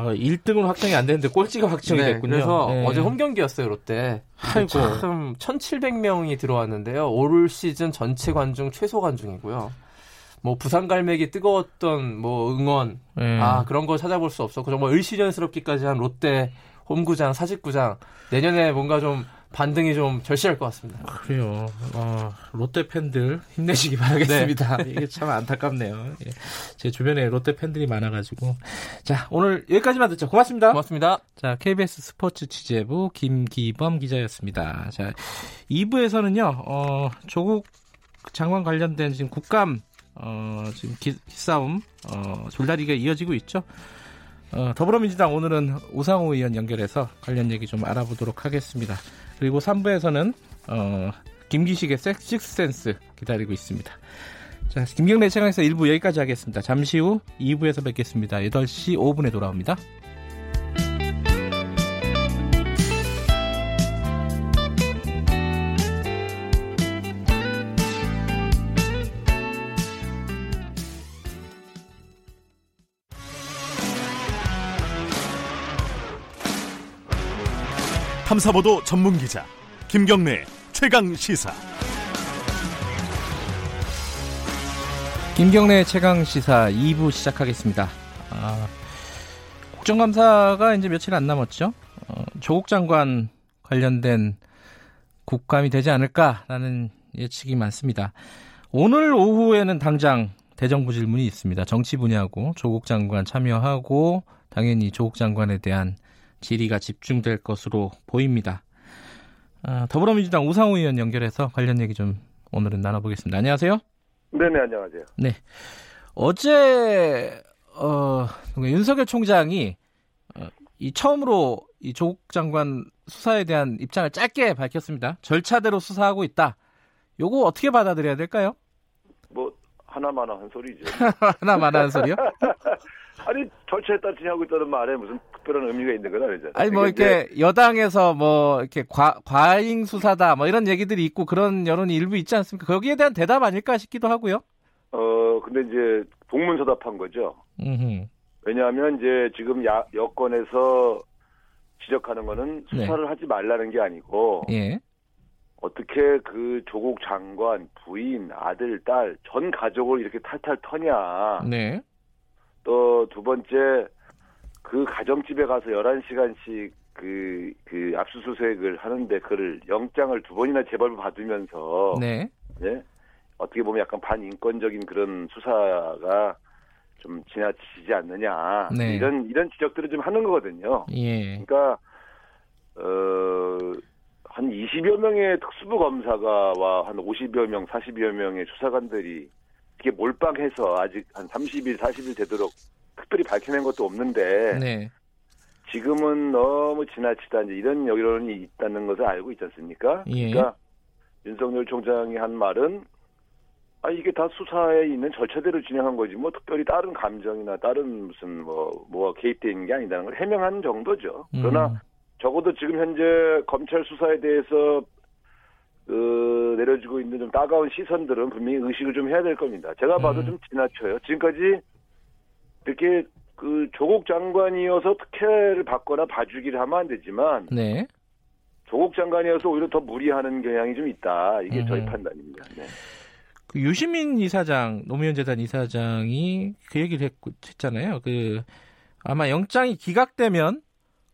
아, 1등은 확정이 안 됐는데 꼴찌가 확정이 네, 됐군요. 그래서 예. 어제 홈 경기였어요 롯데. 아이고. 참 1,700명이 들어왔는데요. 올 시즌 전체 관중 최소 관중이고요. 뭐 부산 갈매기 뜨거웠던 뭐 응원 예. 아 그런 거 찾아볼 수 없었고 정말 을시련스럽기까지 한 롯데 홈구장 사직구장 내년에 뭔가 좀 반등이 좀 절실할 것 같습니다. 그래요. 어, 롯데 팬들 힘내시기 바라겠습니다. 네. 이게 참 안타깝네요. 예. 제 주변에 롯데 팬들이 많아가지고. 자, 오늘 여기까지만 듣죠. 고맙습니다. 고맙습니다. 자, KBS 스포츠 취재부 김기범 기자였습니다. 자, 2부에서는요, 어, 조국 장관 관련된 지금 국감 어, 지금 기, 싸움 어, 졸다리가 이어지고 있죠. 어, 더불어민주당 오늘은 우상호 의원 연결해서 관련 얘기 좀 알아보도록 하겠습니다. 그리고 3부에서는 어, 김기식의 식스센스 기다리고 있습니다. 자, 김경래 채널에서 1부 여기까지 하겠습니다. 잠시 후 2부에서 뵙겠습니다. 8시 5분에 돌아옵니다. 탐사보도 전문 기자 김경래 최강 시사. 김경래 최강 시사 2부 시작하겠습니다. 아, 국정감사가 이제 며칠 안 남았죠. 어, 조국 장관 관련된 국감이 되지 않을까라는 예측이 많습니다. 오늘 오후에는 당장 대정부 질문이 있습니다. 정치 분야고 조국 장관 참여하고 당연히 조국 장관에 대한 질의가 집중될 것으로 보입니다. 아, 더불어민주당 우상호 의원 연결해서 관련 얘기 좀 오늘은 나눠보겠습니다. 안녕하세요. 네네 안녕하세요. 네. 어제 어, 윤석열 총장이 어, 이 처음으로 이 조국 장관 수사에 대한 입장을 짧게 밝혔습니다. 절차대로 수사하고 있다. 요거 어떻게 받아들여야 될까요? 뭐 하나만한 소리죠. 하나만한 소리요? 아니 절차에 따르지 하고 있다는 말에 무슨 특별한 의미가 있는 건 아니잖아요. 아니 뭐 이렇게 여당에서 뭐 이렇게 과, 과잉 수사다 뭐 이런 얘기들이 있고 그런 여론이 일부 있지 않습니까? 거기에 대한 대답 아닐까 싶기도 하고요. 어 근데 이제 동문서답한 거죠. 음흠. 왜냐하면 이제 지금 야, 여권에서 지적하는 거는 네. 수사를 하지 말라는 게 아니고 예. 어떻게 그 조국 장관 부인 아들 딸 전 가족을 이렇게 탈탈 터냐. 네. 또 두 번째 그 가정집에 가서 11시간씩 그, 그 압수수색을 하는데 그를 영장을 두 번이나 재벌 받으면서 네. 예? 어떻게 보면 약간 반인권적인 그런 수사가 좀 지나치지 않느냐 네. 이런 이런 지적들을 좀 하는 거거든요. 예. 그러니까 어한 20여 명의 특수부 검사가와 한 50여 명, 40여 명의 수사관들이 이게 몰빵해서 아직 한 30일, 40일 되도록 특별히 밝혀낸 것도 없는데 네. 지금은 너무 지나치다 이제 이런 여론이 있다는 것을 알고 있지 않습니까? 예. 그러니까 윤석열 총장이 한 말은 아 이게 다 수사에 있는 절차대로 진행한 거지 뭐 특별히 다른 감정이나 다른 무슨 뭐 뭐가 개입돼 있는 게 아니다는 걸 해명한 정도죠. 그러나 음. 적어도 지금 현재 검찰 수사에 대해서 그 내려지고 있는 좀 따가운 시선들은 분명히 의식을 좀 해야 될 겁니다. 제가 봐도 음. 좀 지나쳐요. 지금까지 이렇게 그 조국 장관이어서 특혜를 받거나 봐주기를 하면 안 되지만 네. 조국 장관이어서 오히려 더 무리하는 경향이 좀 있다. 이게 저희 음. 판단입니다. 네. 그 유시민 이사장, 노무현 재단 이사장이 그 얘기를 했, 했잖아요. 그 아마 영장이 기각되면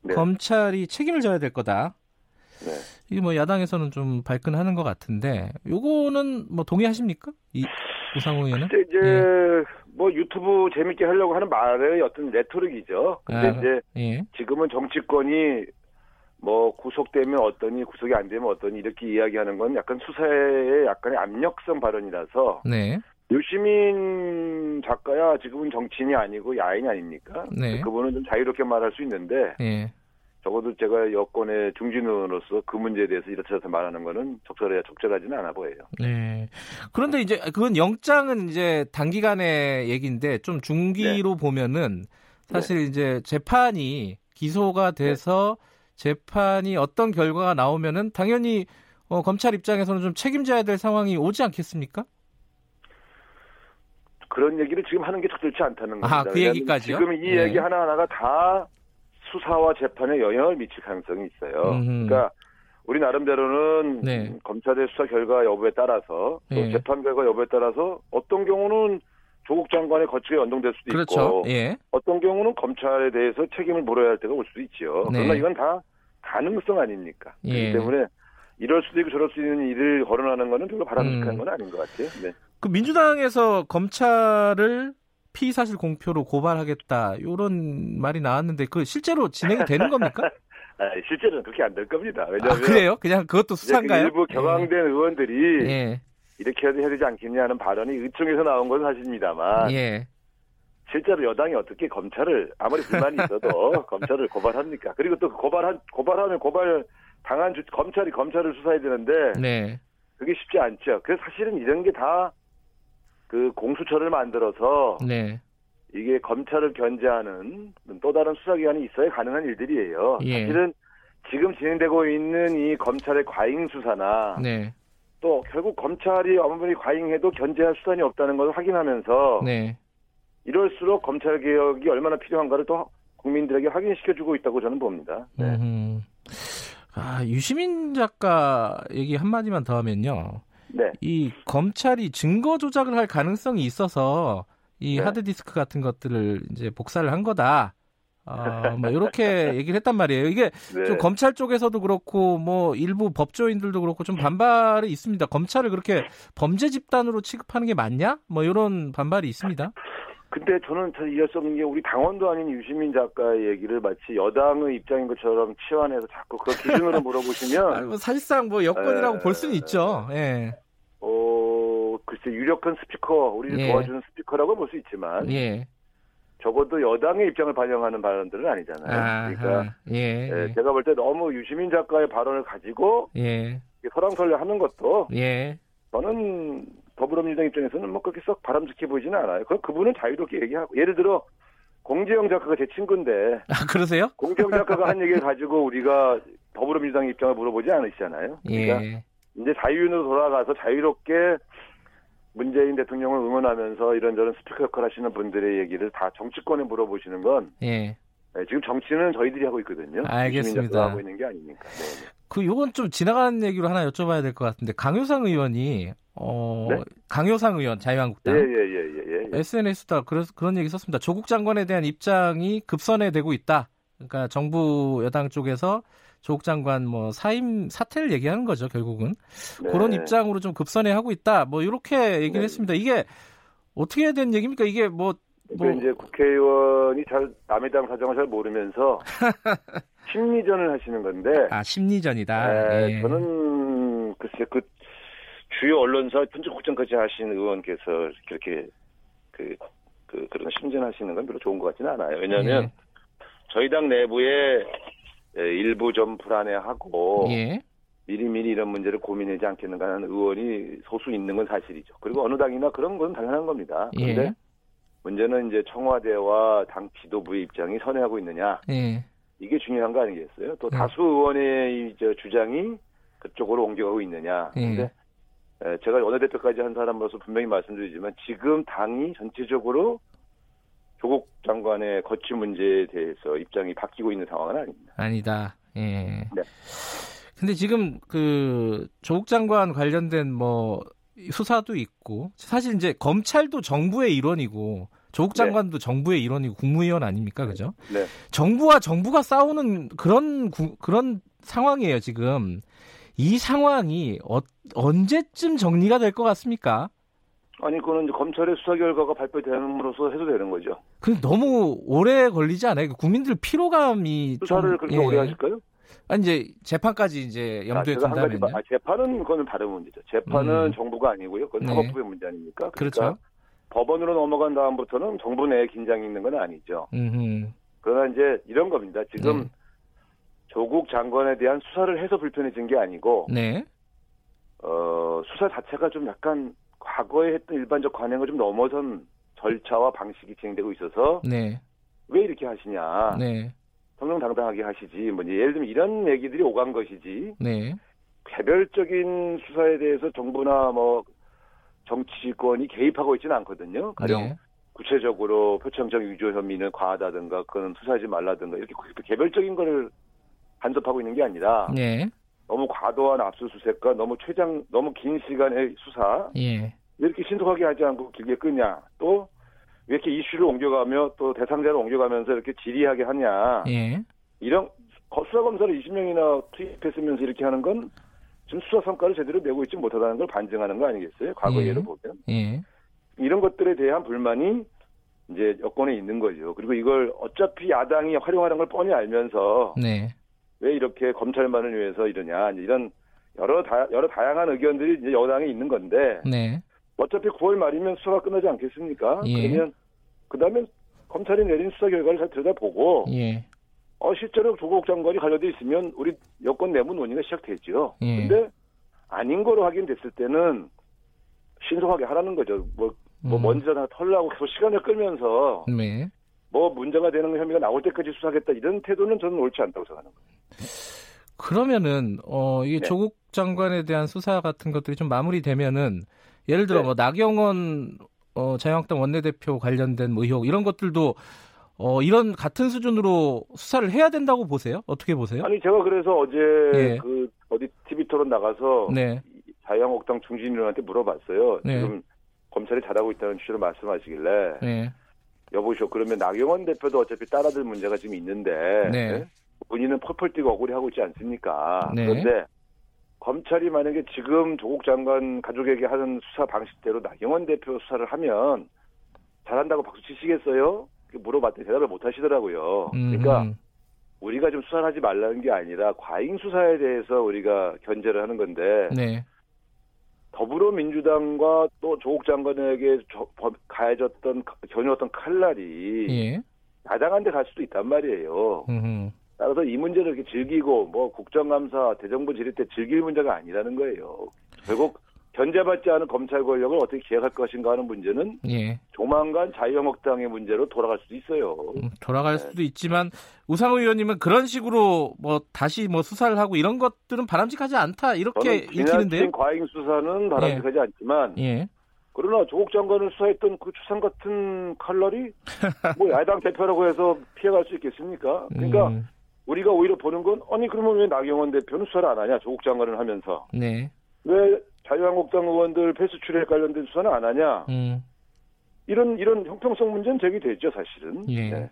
네. 검찰이 책임을 져야 될 거다. 네. 이게 뭐 야당에서는 좀 발끈하는 것 같은데 요거는 뭐 동의하십니까? 이 우상호 의원은? 근데 이제 예. 뭐 유튜브 재밌게 하려고 하는 말의 어떤 레토릭이죠. 근데 아, 이제 예. 지금은 정치권이 뭐 구속되면 어떠니 구속이 안 되면 어떠니 이렇게 이야기하는 건 약간 수사의 약간의 압력성 발언이라서 네. 유시민 작가야 지금은 정치인이 아니고 야인이 아닙니까? 네. 그분은 좀 자유롭게 말할 수 있는데 예. 적어도 제가 여권의 중진으로서 그 문제에 대해서 이렇게 저렇게 말하는 거는 적절해 적절하지는 않아 보여요. 네. 그런데 이제 그건 영장은 이제 단기간의 얘기인데 좀 중기로 네. 보면은 사실 이제 재판이 기소가 돼서 재판이 어떤 결과가 나오면은 당연히 어, 검찰 입장에서는 좀 책임져야 될 상황이 오지 않겠습니까? 그런 얘기를 지금 하는 게 적절치 않다는 아, 겁니다. 그 왜냐하면 얘기까지요? 지금 이 예. 얘기 하나하나가 다 수사와 재판에 영향을 미칠 가능성이 있어요. 음흠. 그러니까 우리 나름대로는 네. 검찰의 수사 결과 여부에 따라서 또 예. 재판 결과 여부에 따라서 어떤 경우는 조국 장관의 거취가 연동될 수도 그렇죠. 있고 예. 어떤 경우는 검찰에 대해서 책임을 물어야 할 때가 올 수도 있지요. 네. 그러나 이건 다 가능성 아닙니까? 예. 그렇기 때문에 이럴 수도 있고 저럴 수 있는 일을 거론하는 거는 별로 바람직한 음. 건 아닌 것 같아요. 네. 그 민주당에서 검찰을 피의 사실 공표로 고발하겠다 이런 말이 나왔는데 그 실제로 진행이 되는 겁니까? 아, 실제로는 그렇게 안 될 겁니다. 아, 왜냐하면 그래요? 그냥 그것도 그 수사인가요? 일부 격앙된 의원들이 예. 이렇게 해야 되지 않겠냐 하는 발언이 의총에서 나온 건 사실입니다만 예. 실제로 여당이 어떻게 검찰을 아무리 불만이 있어도 검찰을 고발합니까? 그리고 또 고발한 고발하면 고발 당한 주, 검찰이 검찰을 수사해야 되는데 네. 그게 쉽지 않죠. 그래서 사실은 이런 게 다 그 공수처를 만들어서 네. 이게 검찰을 견제하는 또 다른 수사기관이 있어야 가능한 일들이에요. 예. 사실은 지금 진행되고 있는 이 검찰의 과잉 수사나 네. 또 결국 검찰이 아무리 과잉해도 견제할 수단이 없다는 것을 확인하면서 네. 이럴수록 검찰 개혁이 얼마나 필요한가를 또 국민들에게 확인시켜주고 있다고 저는 봅니다. 네. 아, 유시민 작가 얘기 한마디만 더 하면요. 네. 이 검찰이 증거 조작을 할 가능성이 있어서 이 네. 하드디스크 같은 것들을 이제 복사를 한 거다. 아, 뭐 이렇게 얘기를 했단 말이에요. 이게 네. 좀 검찰 쪽에서도 그렇고 뭐 일부 법조인들도 그렇고 좀 반발이 있습니다. 검찰을 그렇게 범죄 집단으로 취급하는 게 맞냐? 뭐 이런 반발이 있습니다. 근데 저는 잘 이해할 수 없는 게 우리 당원도 아닌 유시민 작가의 얘기를 마치 여당의 입장인 것처럼 치환해서 자꾸 그 기준으로 아, 물어보시면 뭐 사실상 뭐 여건이라고 에, 볼 수는 있죠. 예. 어 글쎄 유력한 스피커 우리를 예. 도와주는 스피커라고 볼 수 있지만 예. 적어도 여당의 입장을 반영하는 발언들은 아니잖아요. 아, 그러니까 예. 예, 제가 볼 때 너무 유시민 작가의 발언을 가지고 예. 설왕설래하는 것도 예. 저는 더불어민주당 입장에서는 뭐 그렇게 썩 바람직해 보이지는 않아요. 그 그분은 자유롭게 얘기하고 예를 들어 공재영 작가가 제 친구인데 아, 그러세요? 공재영 작가가 한 얘기를 가지고 우리가 더불어민주당 입장을 물어보지 않으시잖아요. 그러니까 예. 이제 자유인으로 돌아가서 자유롭게 문재인 대통령을 응원하면서 이런저런 스피커 역할 하시는 분들의 얘기를 다 정치권에 물어보시는 건 예. 네, 지금 정치는 저희들이 하고 있거든요. 알겠습니다. 하고 있는 게 아니니까. 네, 네. 그 요건 좀 지나가는 얘기로 하나 여쭤봐야 될 것 같은데 강효상 의원이 어 네? 강효상 의원 예, 자유한국당 예, 예, 예, 예. SNS다 그런 그런 얘기 썼습니다. 조국 장관에 대한 입장이 급선회되고 있다. 그러니까 정부 여당 쪽에서 조국 장관 뭐 사임 사퇴를 얘기하는 거죠 결국은 네. 그런 입장으로 좀 급선회 하고 있다. 뭐 이렇게 얘기를 네. 했습니다. 이게 어떻게 해야 되는 얘기입니까? 이게 뭐 뭐, 그러니까 이제 국회의원이 잘 남의 당 사정을 잘 모르면서 심리전을 하시는 건데 아 심리전이다. 에, 예. 저는 글쎄 그 주요 언론사 편집국장까지 하신 의원께서 그렇게 그, 그 그런 심전하시는 건 별로 좋은 것 같지는 않아요. 왜냐하면 예. 저희 당 내부에 에, 일부 좀 불안해하고 예. 미리미리 이런 문제를 고민하지 않겠는가 하는 의원이 소수 있는 건 사실이죠. 그리고 어느 당이나 그런 건 당연한 겁니다. 그런데 예. 문제는 이제 청와대와 당 지도부의 입장이 선회하고 있느냐 예. 이게 중요한 거 아니겠어요? 또 네. 다수 의원의 이제 주장이 그쪽으로 옮겨가고 있느냐. 예. 근데 에, 제가 원내대표까지 한 사람으로서 분명히 말씀드리지만 지금 당이 전체적으로 조국 장관의 거취 문제에 대해서 입장이 바뀌고 있는 상황은 아닙니다. 아니다. 예. 네. 근데 지금 그 조국 장관 관련된 뭐 수사도 있고 사실 이제 검찰도 정부의 일원이고 조국 네. 장관도 정부의 일원이고 국무위원 아닙니까, 그죠? 네. 정부와 정부가 싸우는 그런 구- 그런 상황이에요 지금. 이 상황이 어, 언제쯤 정리가 될 것 같습니까? 아니 그거는 검찰의 수사 결과가 발표됨으로써 해도 되는 거죠. 그 너무 오래 걸리지 않아요? 국민들 피로감이 수사를 좀, 그렇게 예. 오래 하실까요? 아니 이제 재판까지 이제 염두에 아, 둔다면요. 말- 아, 재판은 그거는 다른 문제죠. 재판은 음. 정부가 아니고요. 그건 네. 사법부의 문제 아닙니까? 그러니까 그렇죠. 법원으로 넘어간 다음부터는 정부 내에 긴장이 있는 건 아니죠. 음. 그러나 이제 이런 겁니다. 지금 네. 조국 장관에 대한 수사를 해서 불편해진 게 아니고 네. 어, 수사 자체가 좀 약간 과거에 했던 일반적 관행을 좀 넘어선 절차와 방식이 진행되고 있어서 네. 왜 이렇게 하시냐. 네. 정정당당하게 하시지. 뭐 예를 들면 이런 얘기들이 오간 것이지. 네. 개별적인 수사에 대해서 정부나 뭐 정치권이 개입하고 있지는 않거든요. 가령 네. 구체적으로 표창장 유조 혐의는 과하다든가 그건 수사하지 말라든가 이렇게 개별적인 거를 간섭하고 있는 게 아니라 네. 너무 과도한 압수수색과 너무 최장 너무 긴 시간의 수사 예. 왜 이렇게 신속하게 하지 않고 길게 끄냐 또 왜 이렇게 이슈를 옮겨가며 또 대상자를 옮겨가면서 이렇게 지리하게 하냐 예. 이런 거- 수사 검사를 20명이나 투입했으면서 이렇게 하는 건 지금 수사 성과를 제대로 내고 있지 못하다는 걸 반증하는 거 아니겠어요? 과거 예. 예를 보면 예. 이런 것들에 대한 불만이 이제 여권에 있는 거죠. 그리고 이걸 어차피 야당이 활용하는 걸 뻔히 알면서 네. 왜 이렇게 검찰만을 위해서 이러냐 이런 여러 다, 여러 다양한 의견들이 이제 여당에 있는 건데 네. 어차피 9월 말이면 수사가 끝나지 않겠습니까? 예. 그러면 그다음에 검찰이 내린 수사 결과를 잘 들여다보고 예. 어 실제로 조국 장관이 관련돼 있으면 우리 여권 내부 논의가 시작되죠. 예. 근데 아닌 거로 확인됐을 때는 신속하게 하라는 거죠. 뭐, 뭐 음. 먼저 다 털라고 계속 시간을 끌면서 네. 뭐 문제가 되는 혐의가 나올 때까지 수사하겠다 이런 태도는 저는 옳지 않다고 생각하는 거예요. 그러면은 어 이게 네. 조국 장관에 대한 수사 같은 것들이 좀 마무리되면은 예를 들어 네. 뭐 나경원 어 자유한국당 원내대표 관련된 뭐 의혹 이런 것들도 어 이런 같은 수준으로 수사를 해야 된다고 보세요? 어떻게 보세요? 아니 제가 그래서 어제 예. 그 어디 TV 토론 나가서 네. 자유한국당 중진위원한테 물어봤어요. 네. 지금 검찰이 잘하고 있다는 취지로 말씀하시길래 네. 여보시오 그러면 나경원 대표도 어차피 따라들 문제가 지금 있는데 네. 예? 본인은 펄펄 뛰고 억울해하고 있지 않습니까? 네. 그런데 검찰이 만약에 지금 조국 장관 가족에게 하는 수사 방식대로 나경원 대표 수사를 하면 잘한다고 박수 치시겠어요? 이렇게 물어봤더니 대답을 못 하시더라고요. 그러니까 음, 우리가 좀 수사를 하지 말라는 게 아니라 과잉 수사에 대해서 우리가 견제를 하는 건데 네. 더불어민주당과 또 조국 장관에게 가해졌던 겨누었던 칼날이 예. 야당한 데갈 수도 있단 말이에요. 음. 따라서 이 문제를 이렇게 즐기고 뭐 국정감사 대정부 질의 때 즐길 문제가 아니라는 거예요. 결국 견제받지 않은 검찰 권력을 어떻게 기획할 것인가 하는 문제는 예. 조만간 자유한국당의 문제로 돌아갈 수도 있어요. 음, 돌아갈 수도 있지만 우상호 의원님은 그런 식으로 뭐 다시 뭐 수사를 하고 이런 것들은 바람직하지 않다 이렇게 읽히는데요. 과잉 수사는 바람직하지 않지만 예. 그러나 조국 장관을 수사했던 그 추상 같은 칼날이 뭐 야당 대표라고 해서 피해갈 수 있겠습니까? 그러니까 음, 우리가 오히려 보는 건 아니 그러면 왜 나경원 대표는 수사를 안 하냐 조국 장관을 하면서 네. 왜 자유한국당 의원들 패스 출혈 관련된 수사는 안 하냐 음. 이런 이런 형평성 문제는 제기되죠 사실은. 예. 네.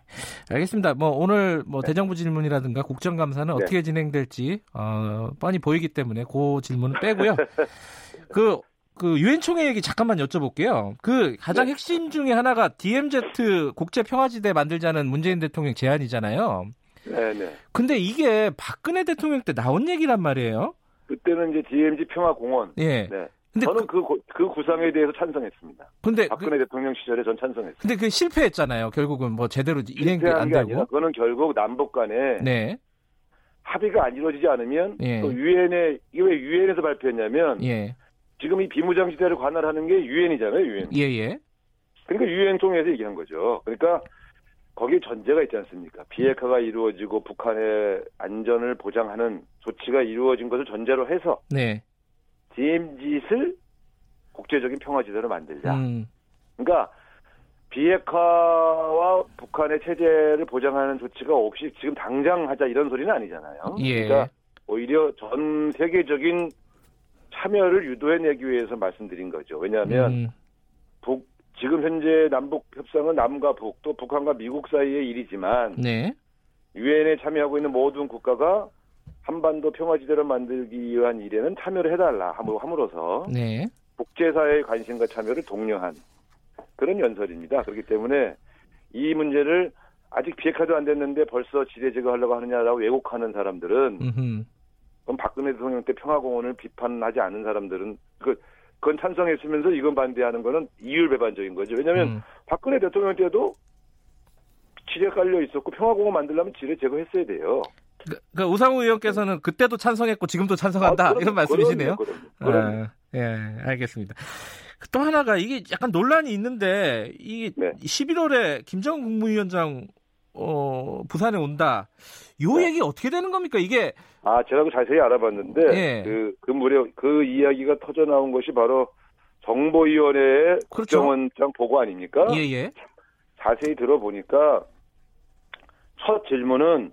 알겠습니다. 뭐 오늘 뭐 대정부 질문이라든가 국정감사는 네. 어떻게 진행될지 어, 뻔히 보이기 때문에 그 질문은 빼고요. 그, 그 유엔 총회 얘기 잠깐만 여쭤볼게요. 그 가장 네. 핵심 중에 하나가 DMZ 국제 평화지대 만들자는 문재인 대통령 제안이잖아요. 네네. 근데 이게 박근혜 대통령 때 나온 얘기란 말이에요. 그때는 이제 DMZ 평화공원. 예. 네. 근데 저는 그, 고- 그 구상에 대해서 찬성했습니다. 근데 그, 박근혜 대통령 시절에 전 찬성했습니다. 근데 그 실패했잖아요. 결국은 뭐 제대로 실패한 안게 아니라 되고. 그거는 결국 남북 간에 네. 합의가 안 이루어지지 않으면 예. 또 유엔에 이게 왜 유엔에서 발표했냐면 예. 지금 이 비무장 지대를 관할하는 게 유엔이잖아요, 유엔. 예, 예. 그러니까 유엔 통해서 얘기한 거죠. 그러니까 거기에 전제가 있지 않습니까? 비핵화가 이루어지고 북한의 안전을 보장하는 조치가 이루어진 것을 전제로 해서 네. DMZ를 국제적인 평화지대로 만들자. 음. 그러니까 비핵화와 북한의 체제를 보장하는 조치가 없이 지금 당장 하자 이런 소리는 아니잖아요. 예. 그러니까 오히려 전 세계적인 참여를 유도해내기 위해서 말씀드린 거죠. 왜냐하면 음. 북 지금 현재 남북 협상은 남과 북 또 북한과 미국 사이의 일이지만 네. 유엔에 참여하고 있는 모든 국가가 한반도 평화지대로 만들기 위한 일에는 참여를 해달라 함으로- 함으로써 네. 국제사회의 관심과 참여를 독려한 그런 연설입니다. 그렇기 때문에 이 문제를 아직 비핵화도 안 됐는데 벌써 지대 제거하려고 하느냐라고 왜곡하는 사람들은 음흠. 그럼 박근혜 대통령 때 평화공원을 비판하지 않은 사람들은 그 그건 찬성했으면서 이건 반대하는 거는 이율배반적인 거죠. 왜냐하면 음. 박근혜 대통령 때도 지뢰 깔려 있었고 평화공원 만들려면 지뢰 제거했어야 돼요. 그, 그 우상호 의원께서는 그때도 찬성했고 지금도 찬성한다 아, 그럼- 이런 말씀이시네요. 그럼요, 그럼요. 아, 예, 알겠습니다. 또 하나가 이게 약간 논란이 있는데 이 네. 11월에 김정은 국무위원장 어, 부산에 온다. 요 네. 얘기 어떻게 되는 겁니까? 이게 아, 제가 그 자세히 알아봤는데 예. 그, 그 무렵 그 이야기가 터져 나온 것이 바로 정보위원회의 그렇죠. 국정원장 보고 아닙니까? 예, 예. 자세히 들어보니까 첫 질문은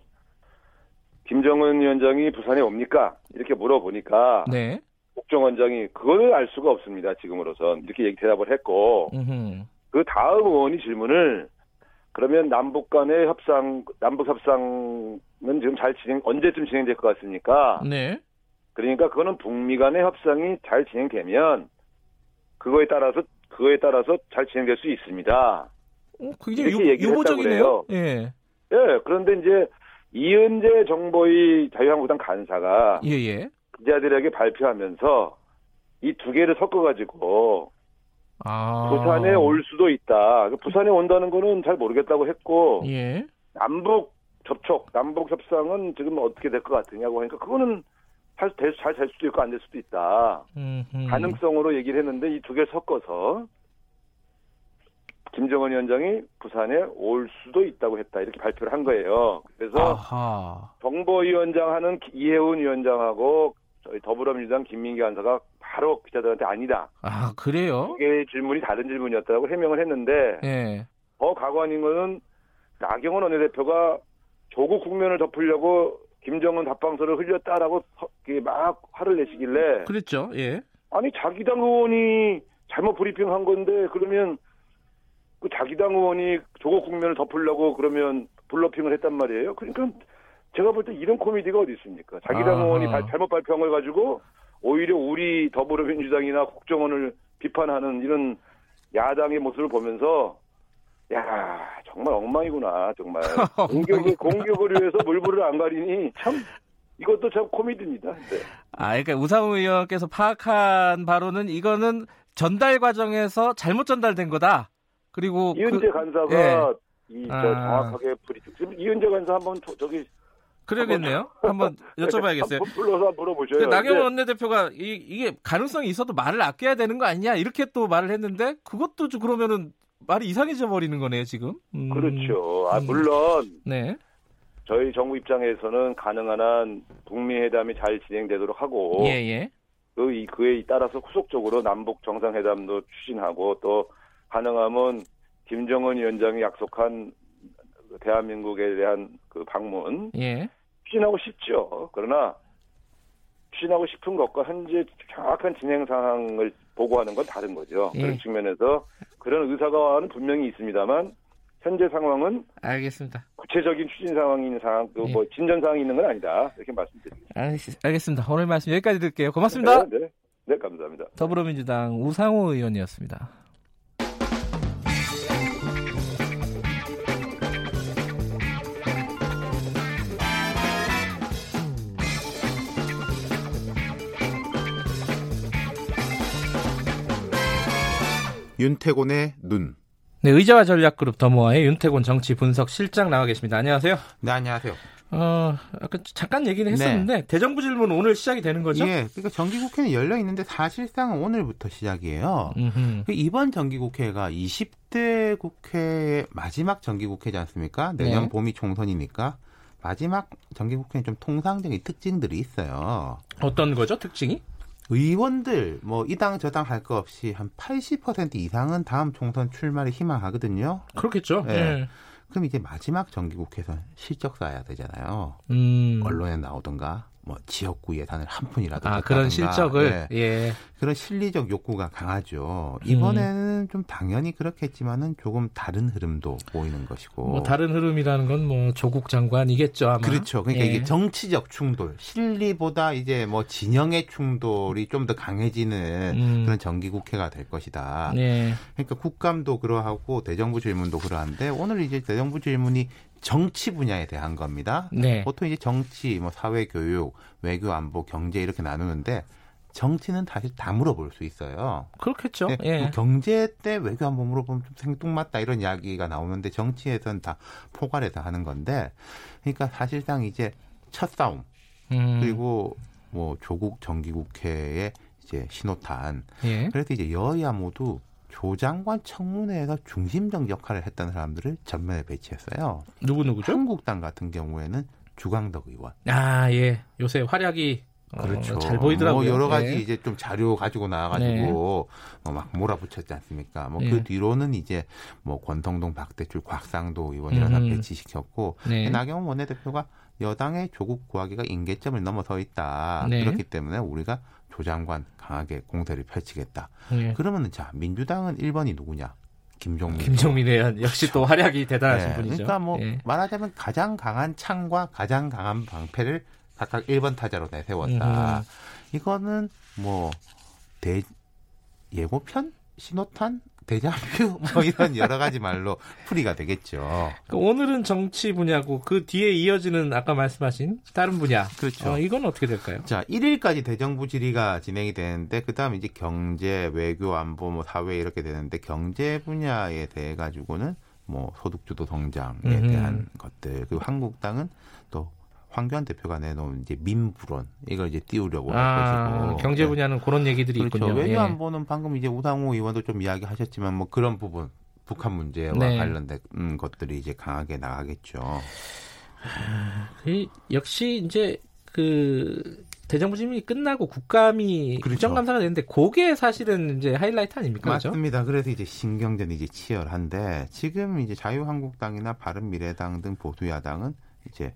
김정은 위원장이 부산에 옵니까? 이렇게 물어보니까 네. 국정원장이 그걸 알 수가 없습니다. 지금으로선 이렇게 얘기 대답을 했고 음흠. 그 다음 의원이 질문을 그러면 남북 간의 협상 남북 협상 은 지금 잘 진행 언제쯤 진행될 것 같습니까? 네. 그러니까 그거는 북미 간의 협상이 잘 진행되면 그거에 따라서 그거에 따라서 잘 진행될 수 있습니다. 어, 굉장히 유, 유보적이네요. 예. 예, 그런데 이제 이은재 정보위 자유한국당 간사가 예, 예. 기자들에게 발표하면서 이 두 개를 섞어가지고 아. 부산에 올 수도 있다. 그 부산에 온다는 거는 잘 모르겠다고 했고 예. 남북 접촉, 남북 협상은 지금 어떻게 될 것 같으냐고 하니까 그거는 잘될 수도 있고 안 될 수도 있다. 음흠. 가능성으로 얘기를 했는데 이 두개 섞어서 김정은 위원장이 부산에 올 수도 있다고 했다 이렇게 발표를 한 거예요. 그래서 아하. 정보위원장 하는 이해운 위원장하고 저희 더불어민주당 김민기 간사가 바로 기자들한테 아니다. 아, 그래요? 두 개의 질문이 다른 질문이었다고 해명을 했는데 예. 더 과거안인 거는 나경원 원내대표가 조국 국면을 덮으려고 김정은 답방서를 흘렸다라고 막 화를 내시길래 그랬죠. 예. 아니 자기 당 의원이 잘못 브리핑한 건데 그러면 그 자기 당 의원이 조국 국면을 덮으려고 그러면 블러핑을 했단 말이에요. 그러니까 제가 볼 때 이런 코미디가 어디 있습니까? 자기 당. 의원이 발- 잘못 발표한 걸 가지고 오히려 우리 더불어민주당이나 국정원을 비판하는 이런 야당의 모습을 보면서 야 정말 엉망이구나 정말 공격을 공격을 위해서 물불을 안 가리니 참 이것도 참 코미디입니다. 네. 아, 그러니까 우상호 의원께서 파악한 바로는 이거는 전달 과정에서 잘못 전달된 거다. 그리고 이은재 그, 간사가 예. 이, 저, 아. 정확하게 브리핑. 지금 이은재 간사 한번 저, 저기 그러겠네요. 한번 여쭤봐야겠어요. 한번 불러서 물어보셔요. 근데 나경원 근데 원내대표가 이, 이게 가능성이 있어도 말을 아껴야 되는 거 아니냐 이렇게 또 말을 했는데 그것도 좀 그러면은 말이 이상해져 버리는 거네요 지금. 음, 그렇죠. 아 음. 물론 네. 저희 정부 입장에서는 가능한 한 북미 회담이 잘 진행되도록 하고 예 예. 그 이- 그에 따라서 후속적으로 남북 정상회담도 추진하고 또 가능하면 김정은 위원장이 약속한 그 대한민국에 대한 그 방문 예. 추진하고 싶죠. 그러나 추진하고 싶은 것과 현재 정확한 진행 상황을 보고하는 건 다른 거죠. 예. 그런 측면에서 그런 의사가는 분명히 있습니다만 현재 상황은 알겠습니다. 구체적인 추진 상황이 있는 상황, 그 예. 뭐 진전 상황이 있는 건 아니다. 이렇게 말씀드립니다. 알겠, 알겠습니다. 오늘 말씀 여기까지 드릴게요. 고맙습니다. 네, 네, 네, 감사합니다. 더불어민주당 우상호 의원이었습니다. 윤태곤의 눈. 네, 의자와 전략그룹 더모아의 윤태곤 정치 분석 실장 나와 계십니다. 안녕하세요. 네, 안녕하세요. 어, 아까 잠깐 얘기는 했었는데 대정부 질문 오늘 시작이 되는 거죠? 예, 그러니까 정기국회는 열려 있는데 사실상 오늘부터 시작이에요. 음흠. 그 이번 정기국회가 20대 국회의 마지막 정기국회지 않습니까? 내년 네. 봄이 총선이니까 마지막 정기국회는 좀 통상적인 특징들이 있어요. 어떤 거죠, 특징이? 의원들 뭐 이 당 저 당 할 거 없이 한 80% 이상은 다음 총선 출마를 희망하거든요. 그렇겠죠. 예. 예. 그럼 이제 마지막 정기국회에서 실적 쌓아야 되잖아요. 음. 언론에 나오던가 뭐 지역구 예산을 한 푼이라도 아, 그런. 실적을 예. 예. 그런 실리적 욕구가 강하죠. 음. 이번에는 좀 당연히 그렇겠지만은 조금 다른 흐름도 보이는 것이고. 뭐 다른 흐름이라는 건 뭐 조국 장관이겠죠, 아마. 그렇죠. 그러니까 예. 이게 정치적 충돌, 실리보다 이제 뭐 진영의 충돌이 좀 더 강해지는 음. 그런 정기국회가 될 것이다. 네. 그러니까 국감도 그러하고 대정부 질문도 그러한데 오늘 이제 대정부 질문이 정치 분야에 대한 겁니다. 네. 보통 이제 정치, 뭐 사회 교육, 외교 안보, 경제 이렇게 나누는데 정치는 사실 다 물어볼 수 있어요. 그렇겠죠. 네, 예. 뭐 경제 때 외교 안보 물어보면 좀 생뚱맞다 이런 이야기가 나오는데 정치에서는 다 포괄해서 하는 건데 그러니까 사실상 이제 첫 싸움 음. 그리고 뭐 조국 정기국회의 이제 신호탄 예. 그래서 이제 여야 모두 조장관 청문회에서 중심적 역할을 했던 사람들을 전면에 배치했어요. 누구 누구죠? 한국당 같은 경우에는 주광덕 의원. 아, 예. 요새 활약이 어, 그렇죠. 잘 보이더라고요. 뭐 여러 가지 예. 이제 좀 자료 가지고 나와가지고 어, 막 몰아붙였지 않습니까? 뭐 예. 그 뒤로는 이제 뭐 권성동, 박대출, 곽상도 의원 이런 사람 음. 배치시켰고 네. 나경원 원내대표가 여당의 조국 구하기가 임계점을 넘어서 있다. 네. 그렇기 때문에 우리가 조장관 강하게 공세를 펼치겠다. 예. 그러면은 자 민주당은 1번이 누구냐? 김종민. 김종민 의원 역시 또 활약이 대단하신 네, 분이죠. 그러니까 뭐 예. 말하자면 가장 강한 창과 가장 강한 방패를 각각 1번 타자로 내세웠다. 음. 이거는 뭐 대 예고편 신호탄 대자뷰 뭐 이런 여러 가지 말로 풀이가 되겠죠. 그러니까 오늘은 정치 분야고 그 뒤에 이어지는 아까 말씀하신 다른 분야. 그렇죠. 어, 이건 어떻게 될까요? 자, 1일까지 대정부 질의가 진행이 되는데 그다음 이제 경제, 외교, 안보, 뭐 사회 이렇게 되는데 경제 분야에 대해 가지고는 뭐 소득주도 성장에. 대한 것들 그리고 한국당은 또 황교안 대표가 내놓은 이제 민부론 이걸 이제 띄우려고 할 아, 것이고 경제 네. 분야는 그런 얘기들이 그렇죠. 있군요. 외교 예. 안보는 방금 이제 우상호 의원도 좀 이야기하셨지만 뭐 그런 부분 북한 문제와 네. 관련된 음, 것들이 이제 강하게 나가겠죠. 그 역시 이제 그 대정부 질문이 끝나고 국감이 그렇죠. 국정감사가 되는데 그게 사실은 이제 하이라이트 아닙니까? 맞습니다. 그래서 이제 신경전이 이제 치열한데 지금 이제 자유한국당이나 바른미래당 등 보수 야당은 이제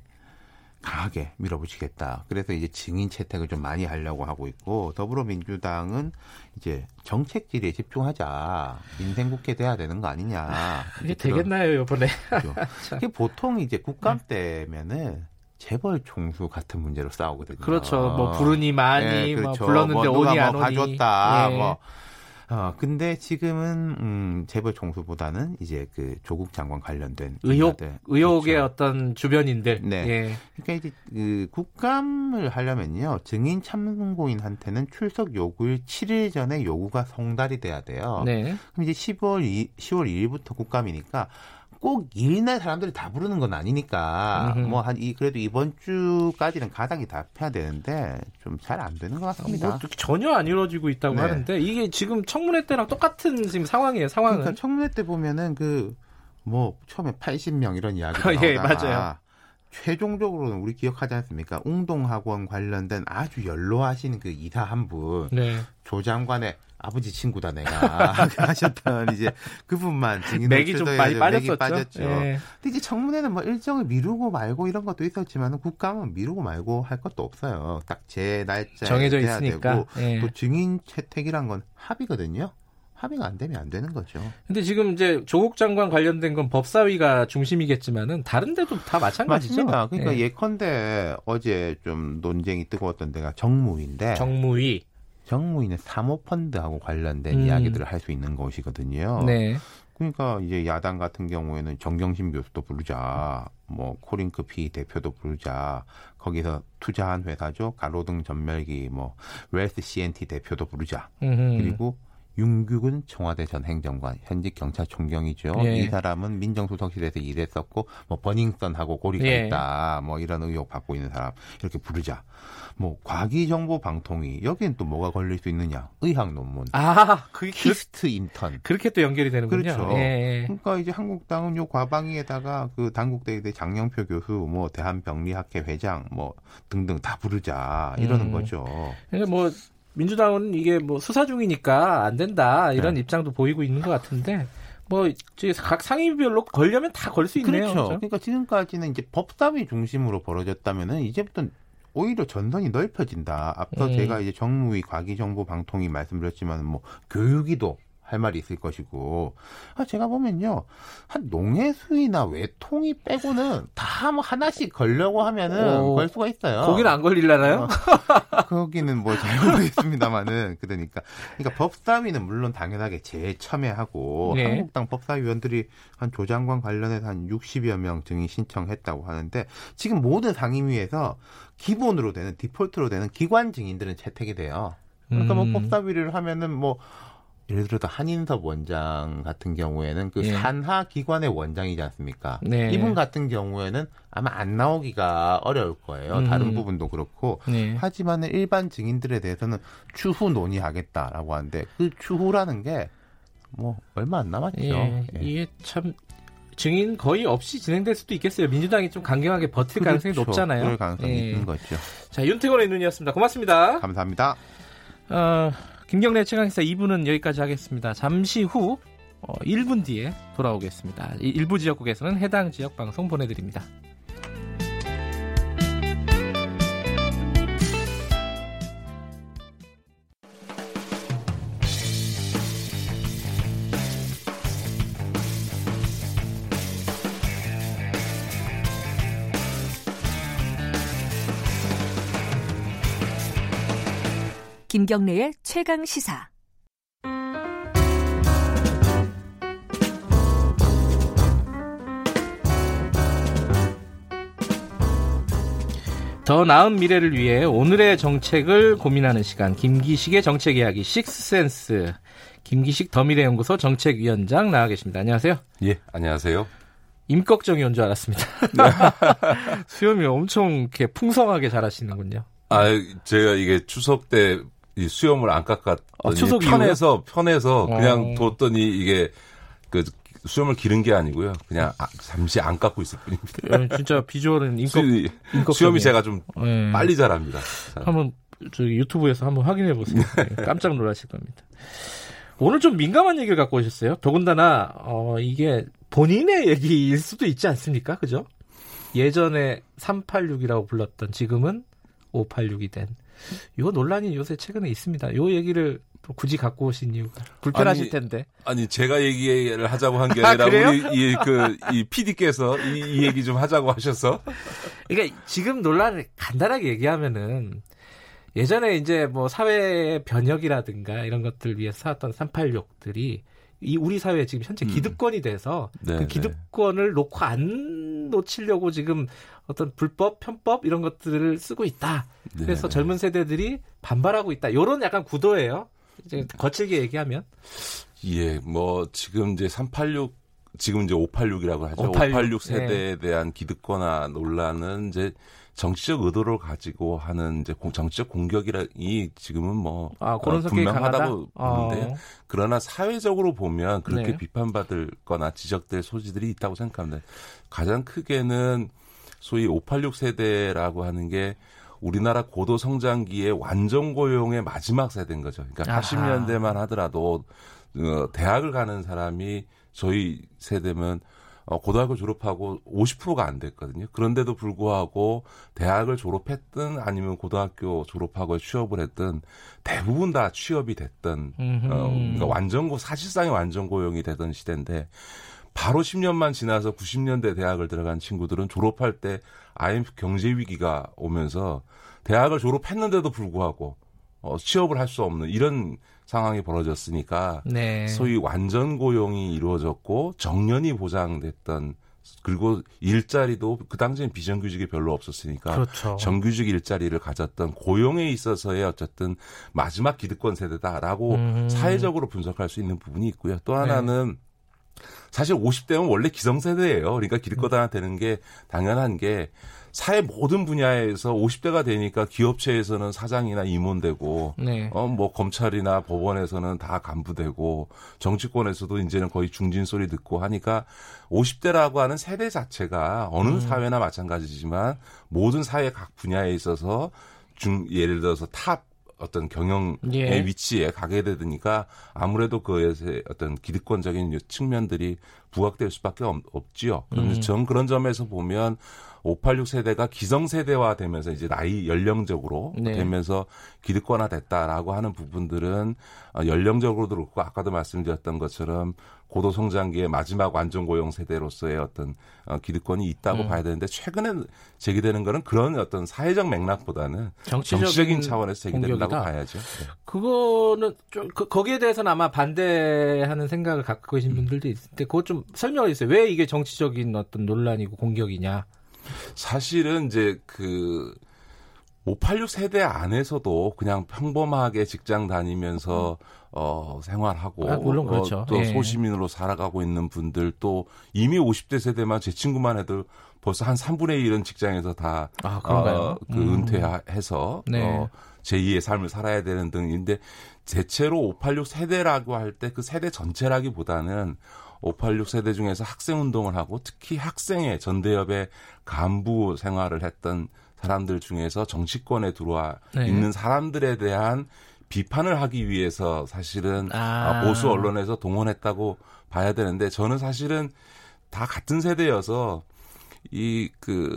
강하게 밀어붙이겠다. 그래서 이제 증인 채택을 좀 많이 하려고 하고 있고 더불어민주당은 이제 정책 질의에 집중하자. 민생 국회 돼야 되는 거 아니냐. 이게 그런 되겠나요, 이번에? 이게 보통 이제 국감 때면은 재벌 총수 같은 문제로 싸우거든요. 그렇죠. 뭐 부르니 많이 예, 뭐 그렇죠. 불렀는데 뭐 오니 안뭐 오니. 봐줬다. 예. 뭐. 어, 근데 지금은 음, 재벌 총수보다는 이제 그 조국 장관 관련된 의혹 분야들. 의혹의 그렇죠. 어떤 주변인들. 네. 예. 그러니까 이제 그 국감을 하려면요 증인 참고인한테는 출석 요구일 7일 전에 요구가 송달이 돼야 돼요. 네. 그럼 이제 10월 2, 10월 2일부터 국감이니까 꼭 일날 사람들이 다 부르는 건 아니니까. 뭐 한 이 그래도 이번 주까지는 가닥이 다 펴야 되는데 좀 잘 안 되는 것 같습니다. 뭐 전혀 안 이루어지고 있다고 네. 하는데 이게 지금 청문회 때랑 똑같은 지금 상황이에요. 상황은. 그러니까 청문회 때 보면은 그 뭐 처음에 80명 이런 이야기가 예, 나오다가 맞아요. 최종적으로는 우리 기억하지 않습니까? 웅동학원 관련된 아주 연로하신 그 이사 한 분, 네. 조 장관의 아버지 친구다 내가 하셨던 이제 그분만 증인으로 맥이 좀 많이 빠졌었죠. 맥이 빠졌죠. 예. 근데 이제 청문회는 뭐 일정을 미루고 말고 이런 것도 있었지만 국감은 미루고 말고 할 것도 없어요. 딱 제 날짜에 정해져 있으니까. 되고 예. 또 증인 채택이란 건 합의거든요. 합의가 안 되면 안 되는 거죠. 근데 지금 이제 조국 장관 관련된 건 법사위가 중심이겠지만은 다른 데도 다 마찬가지죠. 맞습니다. 그러니까 예. 예. 컨대 어제 좀 논쟁이 뜨거웠던 데가 정무위인데 정무위. 정무위는 사모펀드하고 관련된 음. 이야기들을 할 수 있는 것이거든요. 네. 그러니까 이제 야당 같은 경우에는 정경심 교수도 부르자, 뭐 코링크 피 대표도 부르자, 거기서 투자한 회사죠 가로등 전멸기 뭐 웰스 CNT 대표도 부르자, 음흠. 그리고 윤규근 청와대 전 행정관, 현직 경찰총경이죠. 예. 이 사람은 민정수석실에서 일했었고, 뭐 버닝썬하고 고리가 예. 있다, 뭐 이런 의혹 받고 있는 사람 이렇게 부르자. 뭐 과기정보 방통위 여기는 또 뭐가 걸릴 수 있느냐? 의학 논문, 아, 그게 그, KIST 인턴. 그렇게 또 연결이 되는군요. 그렇죠. 예, 예. 그러니까 이제 한국당은 요 과방위에다가 그 단국대의대 장영표 교수, 뭐 대한병리학회 회장, 뭐 등등 다 부르자 이러는 음. 거죠. 그러니까 뭐 민주당은 이게 뭐 수사 중이니까 안 된다 이런 네. 입장도 보이고 있는 것 같은데 뭐 이제 각 상임위별로 걸려면 다 걸 수 있네요. 그렇죠. 그죠? 그러니까 지금까지는 이제 법사위 중심으로 벌어졌다면은 이제부터 오히려 전선이 넓혀진다. 앞서 음. 제가 이제 정무위 과기정보 방통위 말씀드렸지만 뭐 교육위도 할 말이 있을 것이고 아, 제가 보면요 한 농해수위나 외통위 빼고는 다 뭐 하나씩 걸려고 하면은 오. 걸 수가 있어요. 거기는 안 걸릴라나요? 어, 거기는 뭐 잘 모르겠습니다만은 그러니까 그러니까 법사위는 물론 당연하게 재참여하고 네. 한국당 법사위원들이 한 조장관 관련해서 한 60여 명 증인 신청했다고 하는데 지금 모든 상임위에서 기본으로 되는 디폴트로 되는 기관 증인들은 채택이 돼요. 그러니까 음. 뭐 법사위를 하면은 뭐 예를 들어서 한인섭 원장 같은 경우에는 그 예. 산하 기관의 원장이지 않습니까? 네. 이분 같은 경우에는 아마 안 나오기가 어려울 거예요. 다른 음. 부분도 그렇고. 네. 하지만 일반 증인들에 대해서는 추후 논의하겠다라고 하는데 그 추후라는 게 뭐 얼마 안 남았죠. 예, 예. 이게 참 증인 거의 없이 진행될 수도 있겠어요. 민주당이 좀 강경하게 버틸 가능성이 그렇죠. 높잖아요. 그럴 가능성이 예. 있는 거죠. 자, 윤태권의 눈이었습니다. 고맙습니다. 감사합니다. 어, 김경래 최강시사 2부는 여기까지 하겠습니다. 잠시 후 어, 1분 뒤에 돌아오겠습니다. 이 일부 지역국에서는 해당 지역 방송 보내드립니다. 김경래의 최강 시사. 더 나은 미래를 위해 오늘의 정책을 고민하는 시간 김기식의 정책 이야기 식스센스 김기식 더미래연구소 정책위원장 나와 계십니다. 안녕하세요. 예, 안녕하세요. 임꺽정이 온 줄 알았습니다. 네. 수염이 엄청 이렇게 풍성하게 자라시는군요. 아, 제가 이게 추석 때 수염을 안 깎았더니 아, 추석 편해서 편해서 그냥 어. 뒀더니 이게 그 수염을 기른 게 아니고요. 그냥 아, 잠시 안 깎고 있을 뿐입니다. 예, 진짜 비주얼은 수염이, 임꺽정이에요. 수염이 제가 좀 예. 빨리 자랍니다. 한번 저기 유튜브에서 한번 확인해 보세요. 예, 깜짝 놀라실 겁니다. 오늘 좀 민감한 얘기를 갖고 오셨어요. 더군다나 어, 이게 본인의 얘기일 수도 있지 않습니까? 그죠? 예전에 386이라고 불렀던 지금은 586이 된. 요 논란이 요새 최근에 있습니다. 요 얘기를 또 굳이 갖고 오신 이유가 불편하실 아니, 텐데. 아니 제가 얘기를 하자고 한게 아, 아니라? 우리 이그이 PD께서 이, 이 얘기 좀 하자고 하셔서 그러니까 지금 논란을 간단하게 얘기하면은 예전에 이제 뭐 사회 변혁이라든가 이런 것들 위해서 쌓았던 386들이 이 우리 사회에 지금 현재 음. 기득권이 돼서 네, 그 네. 기득권을 놓고 안 놓치려고 지금 어떤 불법 편법 이런 것들을 쓰고 있다. 네, 그래서 네. 젊은 세대들이 반발하고 있다. 요런 약간 구도예요. 이제 거칠게 얘기하면 예, 뭐 지금 이제 386 지금 이제 586이라고 하죠. 586, 586, 세대에 대한 기득권화 논란은 이제 정치적 의도를 가지고 하는 이제 공- 정치적 공격이라 이 지금은 뭐 아, 그런 어, 분명하다고 강하다? 보는데요. 어. 그러나 사회적으로 보면 그렇게 네. 비판받을 거나 지적될 소지들이 있다고 생각합니다. 가장 크게는 소위 586 세대라고 하는 게 우리나라 고도 성장기의 완전 고용의 마지막 세대인 거죠. 그러니까 아하. 80년대만 하더라도 어, 대학을 가는 사람이 저희 세대면 어, 고등학교 졸업하고 50%가 안 됐거든요. 그런데도 불구하고 대학을 졸업했든 아니면 고등학교 졸업하고 취업을 했든 대부분 다 취업이 됐던. 어, 그러니까 완전고 사실상의 완전 고용이 되던 시대인데 바로 10년만 지나서 90년대 대학을 들어간 친구들은 졸업할 때 IMF 경제 위기가 오면서 대학을 졸업했는데도 불구하고 어, 취업을 할 수 없는 이런 상황이 벌어졌으니까 네. 소위 완전 고용이 이루어졌고 정년이 보장됐던 그리고 일자리도 그 당시엔 비정규직이 별로 없었으니까 그렇죠. 정규직 일자리를 가졌던 고용에 있어서의 어쨌든 마지막 기득권 세대다라고 음. 사회적으로 분석할 수 있는 부분이 있고요. 또 네. 하나는 사실 50대면 원래 기성세대예요. 그러니까 기득권 되는 게 당연한 게 사회 모든 분야에서 50대가 되니까 기업체에서는 사장이나 임원되고 네. 어, 뭐, 검찰이나 법원에서는 다 간부되고, 정치권에서도 이제는 거의 중진 소리 듣고 하니까, 50대라고 하는 세대 자체가 어느 음. 사회나 마찬가지지만, 모든 사회 각 분야에 있어서, 중, 예를 들어서 탑, 어떤 경영의 예. 위치에 가게 되니까 아무래도 그의 어떤 기득권적인 측면들이 부각될 수밖에 없, 없지요. 그런데 음. 전 그런 점에서 보면 586 세대가 기성 세대화 되면서 이제 나이 연령적으로 네. 되면서 기득권화 됐다라고 하는 부분들은 어, 연령적으로도 그렇고 아까도 말씀드렸던 것처럼 고도 성장기의 마지막 완전 고용 세대로서의 어떤 어, 기득권이 있다고 음. 봐야 되는데 최근에 제기되는 거는 그런 어떤 사회적 맥락보다는 정치적인, 정치적인 차원에서 제기된다고. 봐야죠. 네. 그거는 좀 그, 거기에 대해서는 아마 반대하는 생각을 갖고 계신 분들도 있을 텐데 그거 좀 설명해 주세요. 왜 이게 정치적인 어떤 논란이고 공격이냐? 사실은 이제 그 586 세대 안에서도 그냥 평범하게 직장 다니면서 어 생활하고 아, 물론 그렇죠. 어, 또 예. 소시민으로 살아가고 있는 분들 또 이미 50대 세대만 제 친구만 해도 벌써 한 3분의 1은 직장에서 다 아, 그런가요? 어, 그 음. 은퇴해서 네. 어, 제2의 삶을 살아야 되는 등인데 대체로 586 세대라고 할 때 그 세대 전체라기보다는 586 세대 중에서 학생 운동을 하고 특히 학생회 전대협의 간부 생활을 했던 사람들 중에서 정치권에 들어와 네. 있는 사람들에 대한 비판을 하기 위해서 사실은 아. 아, 보수 언론에서 동원했다고 봐야 되는데 저는 사실은 다 같은 세대여서 이 그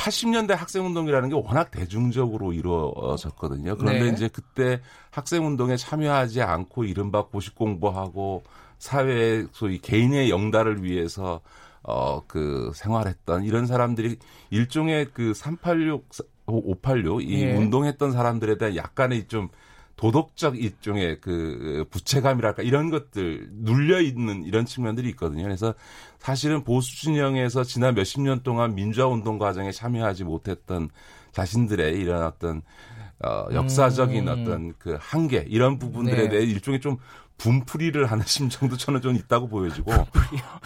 80년대 학생운동이라는 게 워낙 대중적으로 이루어졌거든요. 그런데 네. 이제 그때 학생운동에 참여하지 않고 이른바 고시 공부하고 사회의 소위 개인의 영달을 위해서 어 그 생활했던 이런 사람들이 일종의 그 386, 586 이 예. 운동했던 사람들에 대한 약간의 좀 도덕적 일종의 그 부채감이랄까 이런 것들 눌려 있는 이런 측면들이 있거든요. 그래서 사실은 보수 진영에서 지난 몇십 년 동안 민주화 운동 과정에 참여하지 못했던 자신들의 이런 어떤 어 역사적인 음. 어떤 그 한계 이런 부분들에 네. 대해 일종의 좀 분풀이를 하는 심정도 저는 좀 있다고 보여지고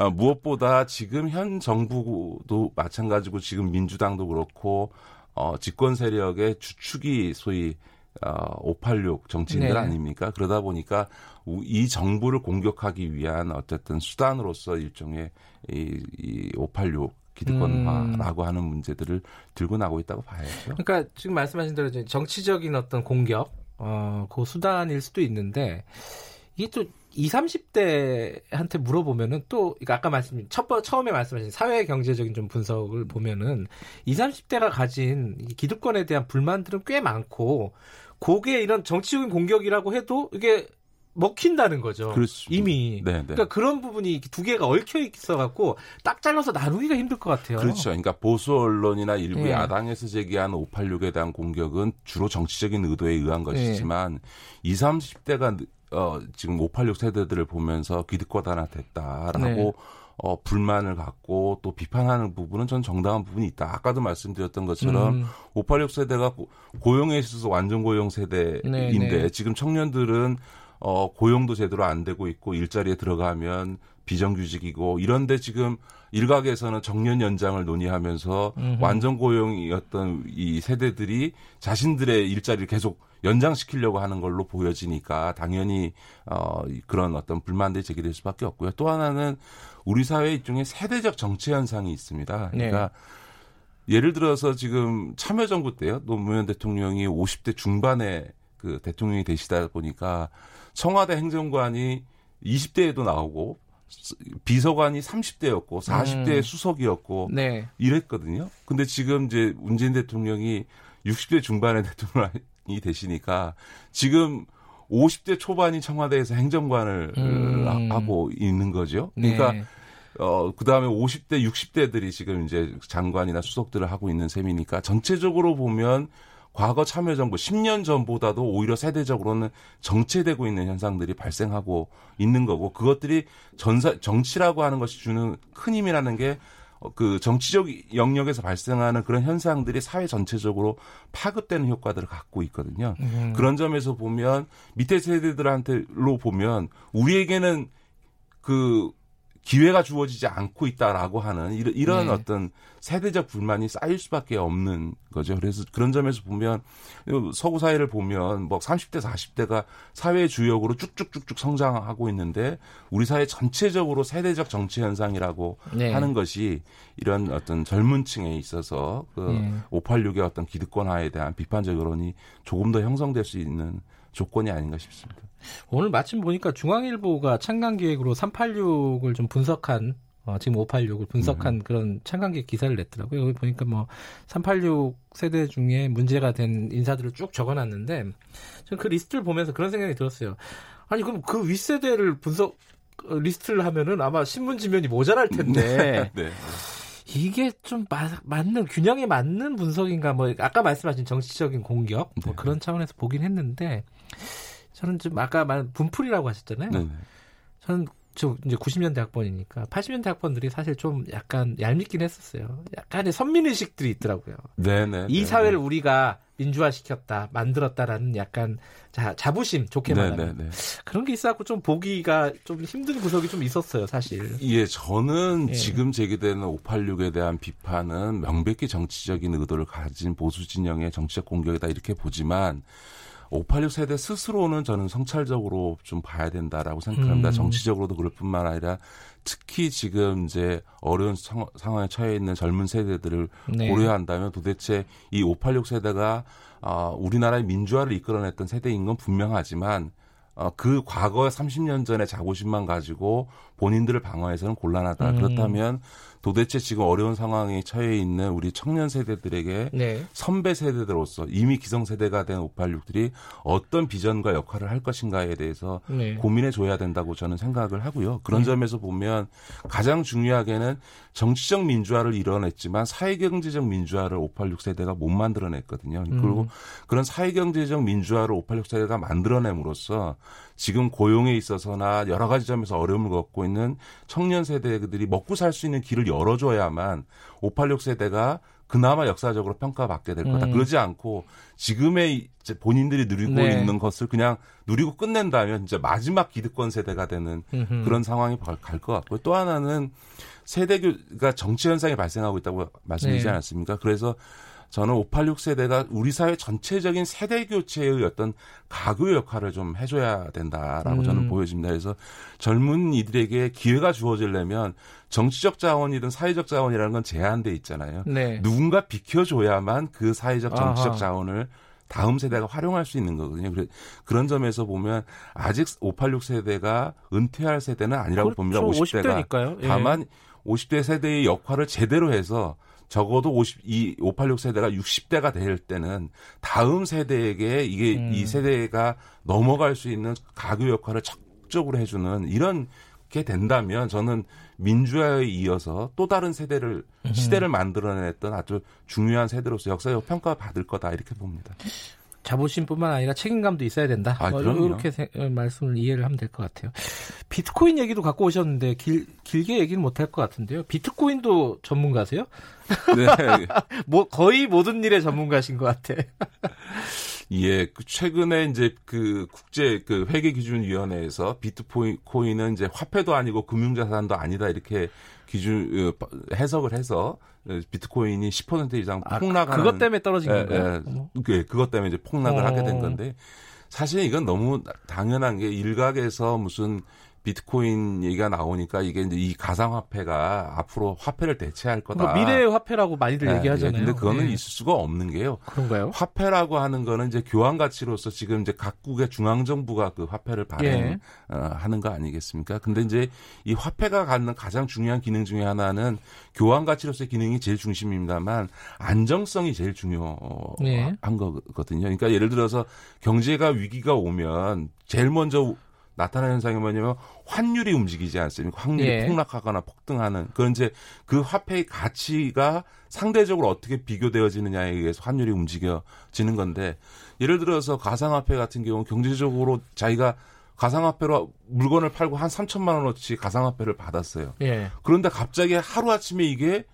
어, 무엇보다 지금 현 정부도 마찬가지고 지금 민주당도 그렇고 어, 집권 세력의 주축이 소위 어, 586 정치인들 네. 아닙니까? 그러다 보니까 우- 이 정부를 공격하기 위한 어쨌든 수단으로서 일종의 이, 이 586 기득권화라고 하는 문제들을 들고 나고 있다고 봐야죠. 그러니까 지금 말씀하신 대로 정치적인 어떤 공격, 어, 그 수단일 수도 있는데 이게 또 20, 30대한테 물어보면은 또 그러니까 아까 말씀 첫 번- 처음에 말씀하신 사회 경제적인 좀 분석을 보면은 20, 30대가 가진 이 기득권에 대한 불만들은 꽤 많고 그게 이런 정치적인 공격이라고 해도 이게 먹힌다는 거죠. 그렇습니다. 이미. 네, 네. 그러니까 그런 부분이 두 개가 얽혀 있어 갖고 딱 잘라서 나누기가 힘들 것 같아요. 그렇죠. 그러니까 보수 언론이나 일부 예. 야당에서 제기한 586에 대한 공격은 주로 정치적인 의도에 의한 예. 것이지만 20, 30대가 어, 지금 586 세대들을 보면서 기득권 하나 됐다라고 네. 어, 불만을 갖고 또 비판하는 부분은 전 정당한 부분이 있다. 아까도 말씀드렸던 것처럼 음. 586 세대가 고- 고용에 있어서 완전 고용 세대인데 네, 네. 지금 청년들은 어, 고용도 제대로 안 되고 있고 일자리에 들어가면 비정규직이고 이런데 지금 일각에서는 정년 연장을 논의하면서 음흠. 완전 고용이었던 이 세대들이 자신들의 일자리를 계속 연장시키려고 하는 걸로 보여지니까 당연히 어 그런 어떤 불만들이 제기될 수밖에 없고요. 또 하나는 우리 사회 일종의 세대적 정치 현상이 있습니다. 그러니까 예를 들어서 지금 참여정부 때요. 노무현 대통령이 50대 중반에 그 대통령이 되시다 보니까 청와대 행정관이 20대에도 나오고 비서관이 30대였고 40대 음. 수석이었고 네. 이랬거든요. 근데 지금 이제 문재인 대통령이 60대 중반의 대통령이 되시니까 지금 50대 초반이 청와대에서 행정관을 음. 하고 있는 거죠. 그러니까 네. 어, 그 다음에 50대, 60대들이 지금 이제 장관이나 수석들을 하고 있는 셈이니까 전체적으로 보면 과거 참여정부 10년 전보다도 오히려 세대적으로는 정체되고 있는 현상들이 발생하고 있는 거고 그것들이 전사, 정치라고 하는 것이 주는 큰 힘이라는 게 어, 그 정치적 영역에서 발생하는 그런 현상들이 사회 전체적으로 파급되는 효과들을 갖고 있거든요. 음. 그런 점에서 보면 밑에 세대들한테로 보면 우리에게는 그 기회가 주어지지 않고 있다라고 하는 이런, 이런 네. 어떤 세대적 불만이 쌓일 수밖에 없는 거죠. 그래서 그런 점에서 보면 서구 사회를 보면 뭐 30대, 40대가 사회 주역으로 쭉쭉쭉쭉 성장하고 있는데 우리 사회 전체적으로 세대적 정치 현상이라고 네. 하는 것이 이런 어떤 젊은 층에 있어서 그 네. 586의 어떤 기득권화에 대한 비판적 여론이 조금 더 형성될 수 있는 조건이 아닌가 싶습니다. 오늘 마침 보니까 중앙일보가 창간 기획으로 386을 좀 분석한 어, 지금 586을 분석한 그런 창간 기획 기사를 냈더라고요. 여기 보니까 뭐 386 세대 중에 문제가 된 인사들을 쭉 적어놨는데 저는 그 리스트를 보면서 그런 생각이 들었어요. 아니 그럼 그 윗세대를 분석 어, 리스트를 하면은 아마 신문 지면이 모자랄 텐데 네. 이게 좀 마- 맞는 균형에 맞는 분석인가 뭐 아까 말씀하신 정치적인 공격 뭐 네. 그런 차원에서 보긴 했는데 저는 좀 아까 말 분풀이라고 하셨잖아요. 네. 저는 저 이제 90년대 학번이니까 80년대 학번들이 사실 좀 약간 얄밉긴 했었어요. 약간의 선민의식들이 있더라고요. 네, 네. 이 네, 사회를 네. 우리가 민주화시켰다, 만들었다라는 약간 자, 자부심 좋게 네, 말하면 네, 네. 그런 게 있어갖고 좀 보기가 좀 힘든 구석이 좀 있었어요, 사실. 예, 저는 예. 지금 제기되는 586에 대한 비판은 명백히 정치적인 의도를 가진 보수 진영의 정치적 공격이다 이렇게 보지만 586 세대 스스로는 저는 성찰적으로 좀 봐야 된다라고 생각합니다. 음. 정치적으로도 그럴 뿐만 아니라 특히 지금 이제 어려운 상, 상황에 처해 있는 젊은 세대들을 네. 고려한다면 도대체 이 586 세대가 어, 우리나라의 민주화를 이끌어냈던 세대인 건 분명하지만 어, 그 과거 30년 전의 자부심만 가지고 본인들을 방어해서는 곤란하다. 음. 그렇다면 도대체 지금 어려운 상황에 처해 있는 우리 청년 세대들에게 네. 선배 세대들로서 이미 기성세대가 된 586들이 어떤 비전과 역할을 할 것인가에 대해서 네. 고민해 줘야 된다고 저는 생각을 하고요. 그런 네. 점에서 보면 가장 중요하게는 정치적 민주화를 이뤄냈지만 사회경제적 민주화를 586 세대가 못 만들어냈거든요. 음. 그리고 그런 사회경제적 민주화를 586 세대가 만들어냄으로써 지금 고용에 있어서나 여러 가지 점에서 어려움을 겪고 있는 청년 세대들이 먹고 살 수 있는 길을 열어줘야만 586 세대가 그나마 역사적으로 평가받게 될 거다. 음. 그러지 않고 지금의 이제 본인들이 누리고 네. 있는 것을 그냥 누리고 끝낸다면 이제 마지막 기득권 세대가 되는 음흠. 그런 상황이 갈 것 같고요. 또 하나는 세대교가 정치 현상이 발생하고 있다고 말씀드리지 네. 않았습니까? 그래서 저는 586 세대가 우리 사회 전체적인 세대 교체의 어떤 가구 역할을 좀 해줘야 된다라고 음. 저는 보여집니다. 그래서 젊은 이들에게 기회가 주어지려면 정치적 자원이든 사회적 자원이라는 건 제한돼 있잖아요. 네. 누군가 비켜줘야만 그 사회적 정치적 아하. 자원을 다음 세대가 활용할 수 있는 거거든요. 그래- 그런 점에서 보면 아직 586 세대가 은퇴할 세대는 아니라고 봅니다. 그렇죠. 50대가 50대니까요. 예. 다만 50대 세대의 역할을 제대로 해서 적어도 50, 이586 세대가 60대가 될 때는 다음 세대에게 이게 음. 이 세대가 넘어갈 수 있는 가교 역할을 적극적으로 해주는 이런 게 된다면 저는 민주화에 이어서 또 다른 세대를 시대를 만들어냈던 아주 중요한 세대로서 역사적 평가 받을 거다 이렇게 봅니다. 자부심뿐만 아니라 책임감도 있어야 된다. 아, 뭐. 이렇게 세- 어, 말씀을 이해를 하면 될 것 같아요. 비트코인 얘기도 갖고 오셨는데 길, 길게 얘기는 못할 것 같은데요. 비트코인도 전문가세요? 네. 뭐 거의 모든 일의 전문가신 것 같아. 예, 그 최근에 이제 그 국제 그 회계 기준 위원회에서 비트코인은 이제 화폐도 아니고 금융 자산도 아니다 이렇게 기준 어, 해석을 해서 어, 비트코인이 10% 이상 아, 폭락하는 그것 때문에 떨어진 예, 건가요? 예. 그 그것 때문에 이제 폭락을 어. 하게 된 건데 사실 이건 너무 당연한 게 일각에서 무슨 비트코인 얘기가 나오니까 이게 이제 이 가상화폐가 앞으로 화폐를 대체할 거다. 그러니까 미래의 화폐라고 많이들 예, 얘기하잖아요. 예, 근데 그거는 예. 있을 수가 없는 게요. 그런가요? 화폐라고 하는 거는 이제 교환 가치로서 지금 이제 각국의 중앙 정부가 그 화폐를 발행하는 예. 거 아니겠습니까? 근데 이제 이 화폐가 갖는 가장 중요한 기능 중에 하나는 교환 가치로서의 기능이 제일 중심입니다만 안정성이 제일 중요한 예. 거거든요. 그러니까 예를 들어서 경제가 위기가 오면 제일 먼저 나타나는 현상이 뭐냐면 환율이 움직이지 않습니까? 환율이 예. 폭락하거나 폭등하는 그런 이제 그 화폐의 가치가 상대적으로 어떻게 비교되어지느냐에 의해서 환율이 움직여지는 건데 예를 들어서 가상화폐 같은 경우 경제적으로 자기가 가상화폐로 물건을 팔고 한 3천만 원어치 가상화폐를 받았어요. 예. 그런데 갑자기 하루아침에 이게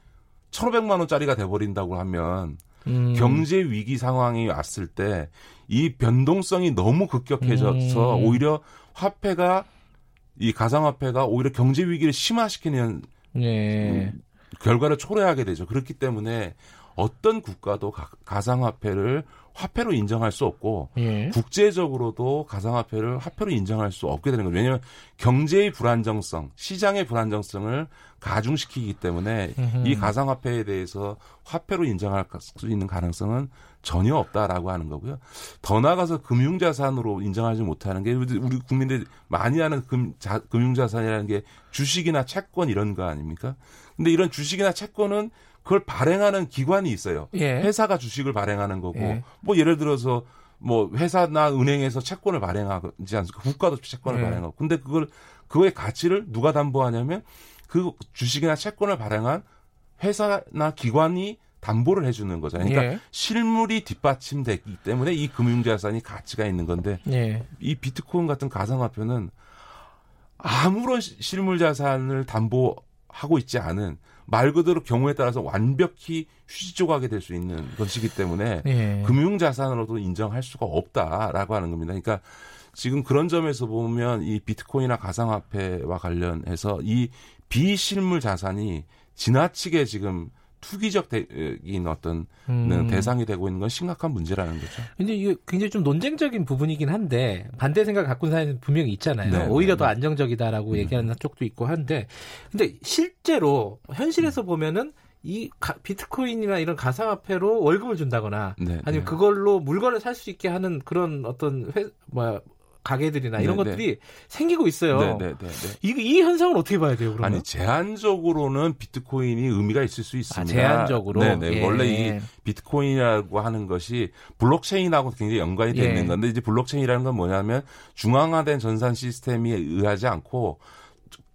1,500만 원짜리가 돼버린다고 하면 음. 경제 위기 상황이 왔을 때 이 변동성이 너무 급격해져서 음. 오히려 화폐가 이 가상화폐가 오히려 경제 위기를 심화시키는 예. 결과를 초래하게 되죠. 그렇기 때문에 어떤 국가도 가, 가상화폐를 화폐로 인정할 수 없고 예. 국제적으로도 가상화폐를 화폐로 인정할 수 없게 되는 거죠. 왜냐하면 경제의 불안정성, 시장의 불안정성을 가중시키기 때문에 음흠. 이 가상화폐에 대해서 화폐로 인정할 수 있는 가능성은 전혀 없다라고 하는 거고요. 더 나아가서 금융자산으로 인정하지 못하는 게 우리 국민들이 많이 하는 금, 자, 금융자산이라는 게 주식이나 채권 이런 거 아닙니까? 근데 이런 주식이나 채권은 그걸 발행하는 기관이 있어요. 예. 회사가 주식을 발행하는 거고 예. 뭐 예를 들어서 뭐 회사나 은행에서 채권을 발행하지 않습니까? 국가도 채권을 예. 발행하고. 근데 그걸 그거의 가치를 누가 담보하냐면 그 주식이나 채권을 발행한 회사나 기관이 담보를 해주는 거잖아요. 그러니까 예. 실물이 뒷받침되기 때문에 이 금융자산이 가치가 있는 건데 예. 이 비트코인 같은 가상화폐는 아무런 시- 실물 자산을 담보하고 있지 않은 말 그대로 경우에 따라서 완벽히 휴지 조각이 될 수 있는 것이기 때문에 예. 금융 자산으로도 인정할 수가 없다라고 하는 겁니다. 그러니까 지금 그런 점에서 보면 이 비트코인이나 가상화폐와 관련해서 이 비실물 자산이 지나치게 지금 투기적인 어떤 음. 대상이 되고 있는 건 심각한 문제라는 거죠. 근데 이게 굉장히 좀 논쟁적인 부분이긴 한데 반대 생각 갖고 있는 사람이 분명히 있잖아요. 네, 오히려 네, 더 네. 안정적이다라고 음. 얘기하는 쪽도 있고 한데 근데 실제로 현실에서 보면은 이 가- 비트코인이나 이런 가상화폐로 월급을 준다거나 네, 아니면 네. 그걸로 물건을 살 수 있게 하는 그런 어떤 회, 뭐야 가게들이나 이런 네, 네. 것들이 생기고 있어요. 네, 네. 이, 이 현상은 어떻게 봐야 돼요, 그러면? 아니 제한적으로는 비트코인이 의미가 있을 수 있습니다. 아, 제한적으로? 네네. 예. 원래 이 비트코인이라고 하는 것이 블록체인하고 굉장히 연관이 돼 예. 있는 건데 이제 블록체인이라는 건 뭐냐면 중앙화된 전산 시스템에 의하지 않고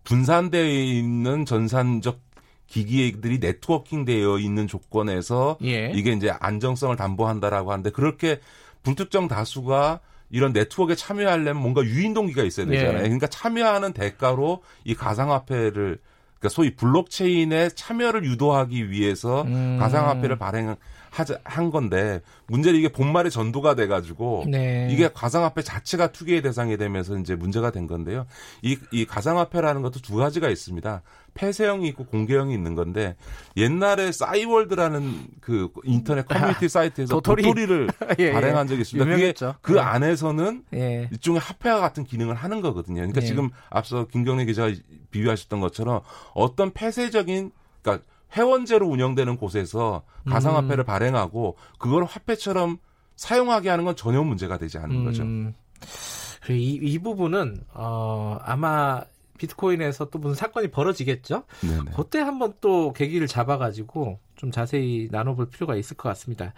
분산되어 있는 전산적 기기들이 네트워킹 되어 있는 조건에서 예. 이게 이제 안정성을 담보한다라고 하는데 그렇게 불특정 다수가 이런 네트워크에 참여하려면 뭔가 유인 동기가 있어야 되잖아요. 예. 그러니까 참여하는 대가로 이 가상화폐를 그러니까 소위 블록체인의 참여를 유도하기 위해서 음. 가상화폐를 발행 한한 건데 문제는 이게 본말의 전도가 돼가지고 네. 이게 가상화폐 자체가 투기의 대상이 되면서 이제 문제가 된 건데요. 이, 이 가상화폐라는 것도 두 가지가 있습니다. 폐쇄형이 있고 공개형이 있는 건데 옛날에 싸이월드라는 그 인터넷 커뮤니티 사이트에서 도토리. 도토리를 예, 예. 발행한 적이 있습니다. 유명했죠. 그게 그 예. 안에서는 예. 일종의 화폐와 같은 기능을 하는 거거든요. 그러니까 예. 지금 앞서 김경래 기자가 비유하셨던 것처럼 어떤 폐쇄적인 그러니까 회원제로 운영되는 곳에서 가상화폐를 음. 발행하고 그걸 화폐처럼 사용하게 하는 건 전혀 문제가 되지 않는 거죠. 음, 그래, 이, 이 부분은 어, 아마 비트코인에서 또 무슨 사건이 벌어지겠죠. 네네. 그때 한번 또 계기를 잡아가지고 좀 자세히 나눠볼 필요가 있을 것 같습니다.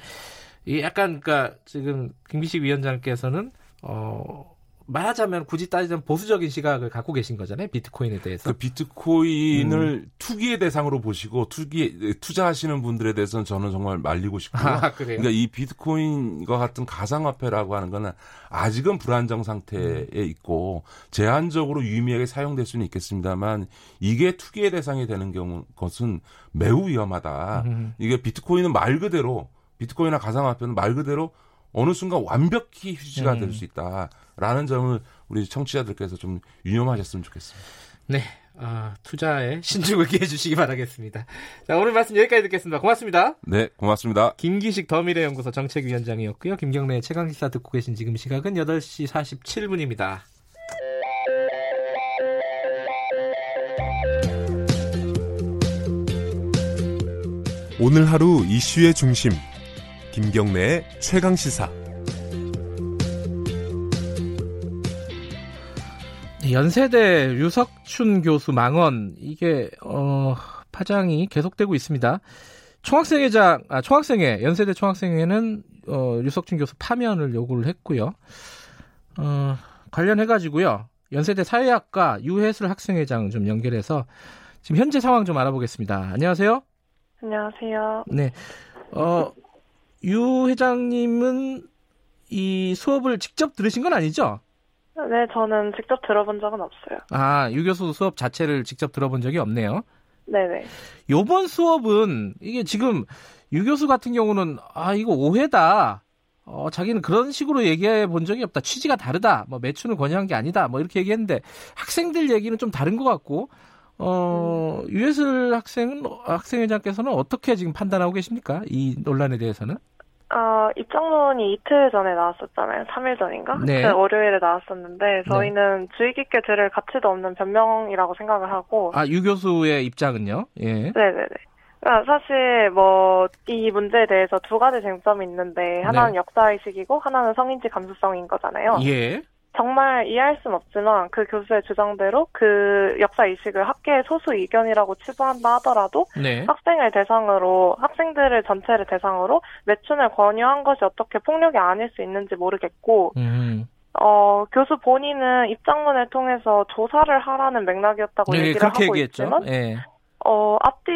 이 약간 그러니까 지금 김기식 위원장께서는 어 말하자면 굳이 따지자면 보수적인 시각을 갖고 계신 거잖아요. 비트코인에 대해서. 그 비트코인을 음. 투기의 대상으로 보시고 투기 투자하시는 분들에 대해서는 저는 정말 말리고 싶고요. 아, 그래요? 그러니까 이 비트코인과 같은 가상화폐라고 하는 거는 아직은 불안정 상태에 음. 있고 제한적으로 유의미하게 사용될 수는 있겠습니다만 이게 투기의 대상이 되는 경우 것은 매우 위험하다. 음. 이게 비트코인은 말 그대로 비트코인이나 가상화폐는 말 그대로 어느 순간 완벽히 휴지가 음. 될수 있다 라는 점을 우리 청취자들께서 좀 유념하셨으면 좋겠습니다. 네. 아, 투자에 신중을 기해 주시기 바라겠습니다. 자, 오늘 말씀 여기까지 듣겠습니다. 고맙습니다. 네, 고맙습니다. 김기식 더미래연구소 정책위원장이었고요. 김경래 최강기사 듣고 계신 지금 시각은 8시 47분입니다. 오늘 하루 이슈의 중심 김경래의 최강 시사 연세대 류석춘 교수 망언 이게 어, 파장이 계속되고 있습니다. 총학생회장 아 총학생회 연세대 총학생회는 어, 류석춘 교수 파면을 요구를 했고요. 어, 관련해 가지고요. 연세대 사회학과 유해슬 학생회장 좀 연결해서 지금 현재 상황 좀 알아보겠습니다. 안녕하세요. 안녕하세요. 네. 어, 유 회장님은 이 수업을 직접 들으신 건 아니죠? 네, 저는 직접 들어본 적은 없어요. 아, 유 교수 수업 자체를 직접 들어본 적이 없네요. 네네. 요번 수업은 이게 지금 유 교수 같은 경우는 아, 이거 오해다. 어, 자기는 그런 식으로 얘기해 본 적이 없다. 취지가 다르다. 뭐 매춘을 권유한 게 아니다. 뭐 이렇게 얘기했는데 학생들 얘기는 좀 다른 것 같고 어, 유해슬 학생은 학생회장께서는 어떻게 지금 판단하고 계십니까? 이 논란에 대해서는? 아, 입장문이 이틀 전에 나왔었잖아요. 3일 전인가? 네. 그 월요일에 나왔었는데 저희는 주의 깊게 들을 가치도 없는 변명이라고 생각을 하고 아, 유 교수의 입장은요? 예. 네 네 네. 그러니까 사실 뭐 이 문제에 대해서 두 가지 쟁점이 있는데 하나는 네. 역사의식이고 하나는 성인지 감수성인 거잖아요. 예. 정말 이해할 순 없지만 그 교수의 주장대로 그 역사의식을 학계의 소수 의견이라고 치부한다 하더라도 네. 학생을 대상으로 학생들을 전체를 대상으로 매춘을 권유한 것이 어떻게 폭력이 아닐 수 있는지 모르겠고 음. 어 교수 본인은 입장문을 통해서 조사를 하라는 맥락이었다고 네, 얘기를 하고 얘기했죠. 있지만 예. 어 앞뒤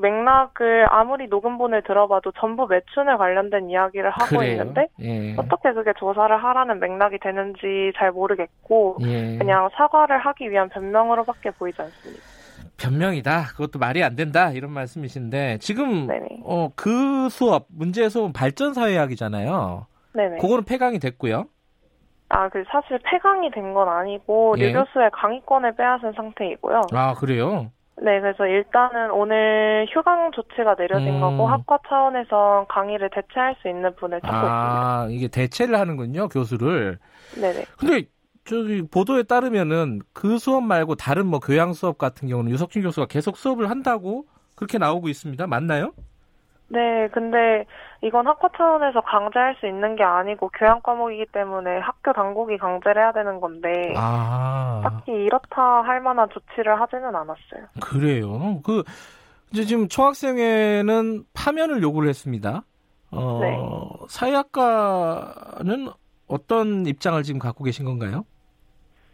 맥락을 아무리 녹음본을 들어봐도 전부 매춘에 관련된 이야기를 하고 그래요. 있는데 예. 어떻게 그게 조사를 하라는 맥락이 되는지 잘 모르겠고 예. 그냥 사과를 하기 위한 변명으로밖에 보이지 않습니다. 변명이다. 그것도 말이 안 된다. 이런 말씀이신데 지금. 어, 그 수업 문제 수업 발전 사회학이잖아요. 네네. 그거는 폐강이 됐고요. 아, 그 사실 폐강이 된 건 아니고 예. 류 교수의 강의권을 빼앗은 상태이고요. 아 그래요? 네, 그래서 일단은 오늘 휴강 조치가 내려진 음. 거고 학과 차원에서 강의를 대체할 수 있는 분을 찾고 아 이게 대체를 하는군요 교수를. 있습니다. 네네. 근데 저기 보도에 따르면은 그 수업 말고 다른 뭐 교양 수업 같은 경우는 유석준 교수가 계속 수업을 한다고 그렇게 나오고 있습니다. 맞나요? 네, 근데 이건 학과 차원에서 강제할 수 있는 게 아니고 교양 과목이기 때문에 학교 당국이 강제를 해야 되는 건데 아. 딱히 이렇다 할 만한 조치를 하지는 않았어요. 그래요. 그 이제 지금 총학생회는 파면을 요구를 했습니다. 어, 네. 사회학과는 어떤 입장을 지금 갖고 계신 건가요?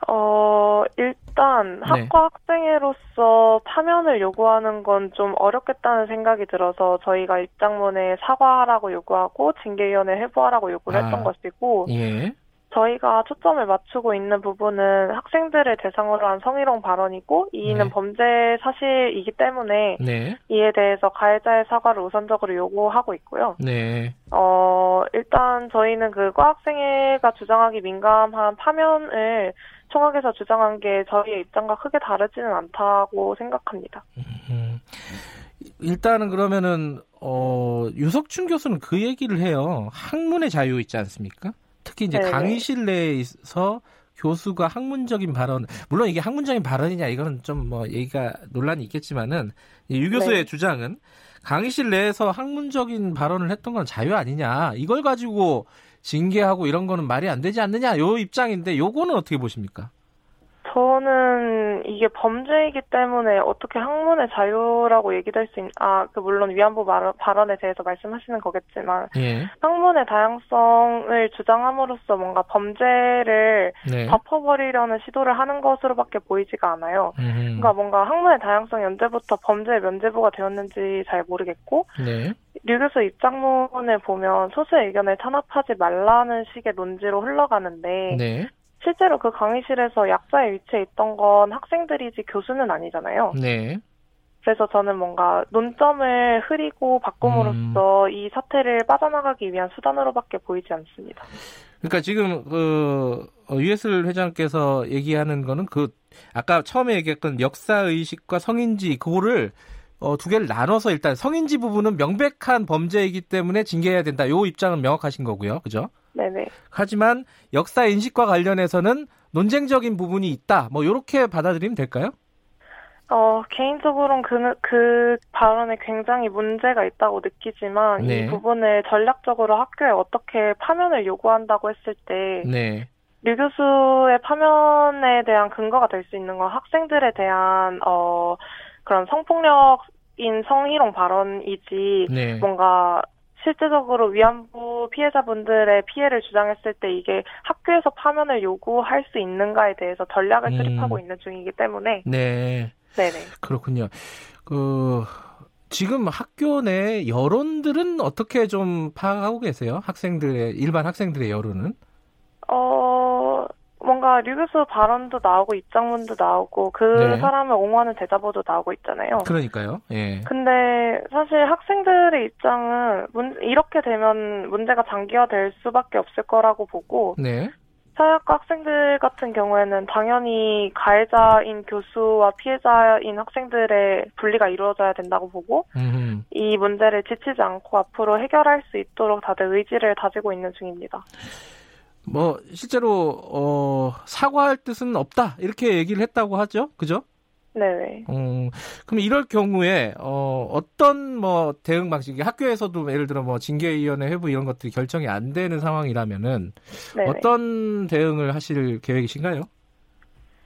어, 일단 네. 학과 학생회로서 파면을 요구하는 건 좀 어렵겠다는 생각이 들어서 저희가 입장문에 사과하라고 요구하고 징계위원회 회부하라고 요구를 아. 했던 것이고 예. 저희가 초점을 맞추고 있는 부분은 학생들을 대상으로 한 성희롱 발언이고 이는 네. 범죄 사실이기 때문에 네. 이에 대해서 가해자의 사과를 우선적으로 요구하고 있고요. 네. 어, 일단 저희는 그 과학생회가 주장하기 민감한 파면을 총학에서 주장한 게 저희의 입장과 크게 다르지는 않다고 생각합니다. 음. 일단은 그러면은 어, 유석춘 교수는 그 얘기를 해요. 학문의 자유 있지 않습니까? 특히 이제 네네. 강의실 내에서 교수가 학문적인 발언, 물론 이게 학문적인 발언이냐 이거는 좀 뭐 얘기가 논란이 있겠지만은 이유 교수의 네. 주장은 강의실 내에서 학문적인 발언을 했던 건 자유 아니냐 이걸 가지고 징계하고 이런 거는 말이 안 되지 않느냐 요 입장인데 요거는 어떻게 보십니까? 저는 이게 범죄이기 때문에 어떻게 학문의 자유라고 얘기될 수 있, 아, 그 물론 위안부 말, 발언에 대해서 말씀하시는 거겠지만 예. 학문의 다양성을 주장함으로써 뭔가 범죄를 네. 덮어버리려는 시도를 하는 것으로밖에 보이지가 않아요. 음. 그러니까 뭔가 학문의 다양성이 언제부터 범죄의 면제부가 되었는지 잘 모르겠고 네. 류 교수 입장문을 보면 소수의 의견을 탄압하지 말라는 식의 논지로 흘러가는데 네. 실제로 그 강의실에서 약자의 위치에 있던 건 학생들이지 교수는 아니잖아요. 네. 그래서 저는 뭔가 논점을 흐리고 바꿈으로써 음. 이 사태를 빠져나가기 위한 수단으로밖에 보이지 않습니다. 그러니까 지금 그 어, 유해슬 회장께서 얘기하는 거는 그 아까 처음에 얘기했던 역사 의식과 성인지 그거를 어, 두 개를 나눠서 일단 성인지 부분은 명백한 범죄이기 때문에 징계해야 된다. 요 입장은 명확하신 거고요. 그죠? 네네. 하지만 역사 인식과 관련해서는 논쟁적인 부분이 있다. 뭐 요렇게 받아들이면 될까요? 어, 개인적으로는 그, 그 발언에 굉장히 문제가 있다고 느끼지만 네. 이 부분을 전략적으로 학교에 어떻게 파면을 요구한다고 했을 때 네. 류 교수의 파면에 대한 근거가 될 수 있는 건 학생들에 대한 어 그런 성폭력 인 성희롱 발언이지 네. 뭔가 실제적으로 위안부 피해자분들의 피해를 주장했을 때 이게 학교에서 파면을 요구할 수 있는가에 대해서 전략을 음. 수립하고 있는 중이기 때문에 네. 네네. 그렇군요. 그 지금 학교 내 여론들은 어떻게 좀 파악하고 계세요? 학생들의 일반 학생들의 여론은? 어, 뭔가 류 교수 발언도 나오고 입장문도 나오고 그 네. 사람을 옹호하는 대자보도 나오고 있잖아요. 그러니까요. 예. 근데 사실 학생들의 입장은 문, 이렇게 되면 문제가 장기화될 수밖에 없을 거라고 보고 네. 사회학과 학생들 같은 경우에는 당연히 가해자인 교수와 피해자인 학생들의 분리가 이루어져야 된다고 보고 음. 이 문제를 지치지 않고 앞으로 해결할 수 있도록 다들 의지를 다지고 있는 중입니다. 뭐 실제로 어, 사과할 뜻은 없다 이렇게 얘기를 했다고 하죠, 그죠? 네네. 음, 그럼 이럴 경우에 어, 어떤 뭐 대응 방식이 학교에서도 예를 들어 뭐 징계위원회 회부 이런 것들이 결정이 안 되는 상황이라면은 네네. 어떤 대응을 하실 계획이신가요?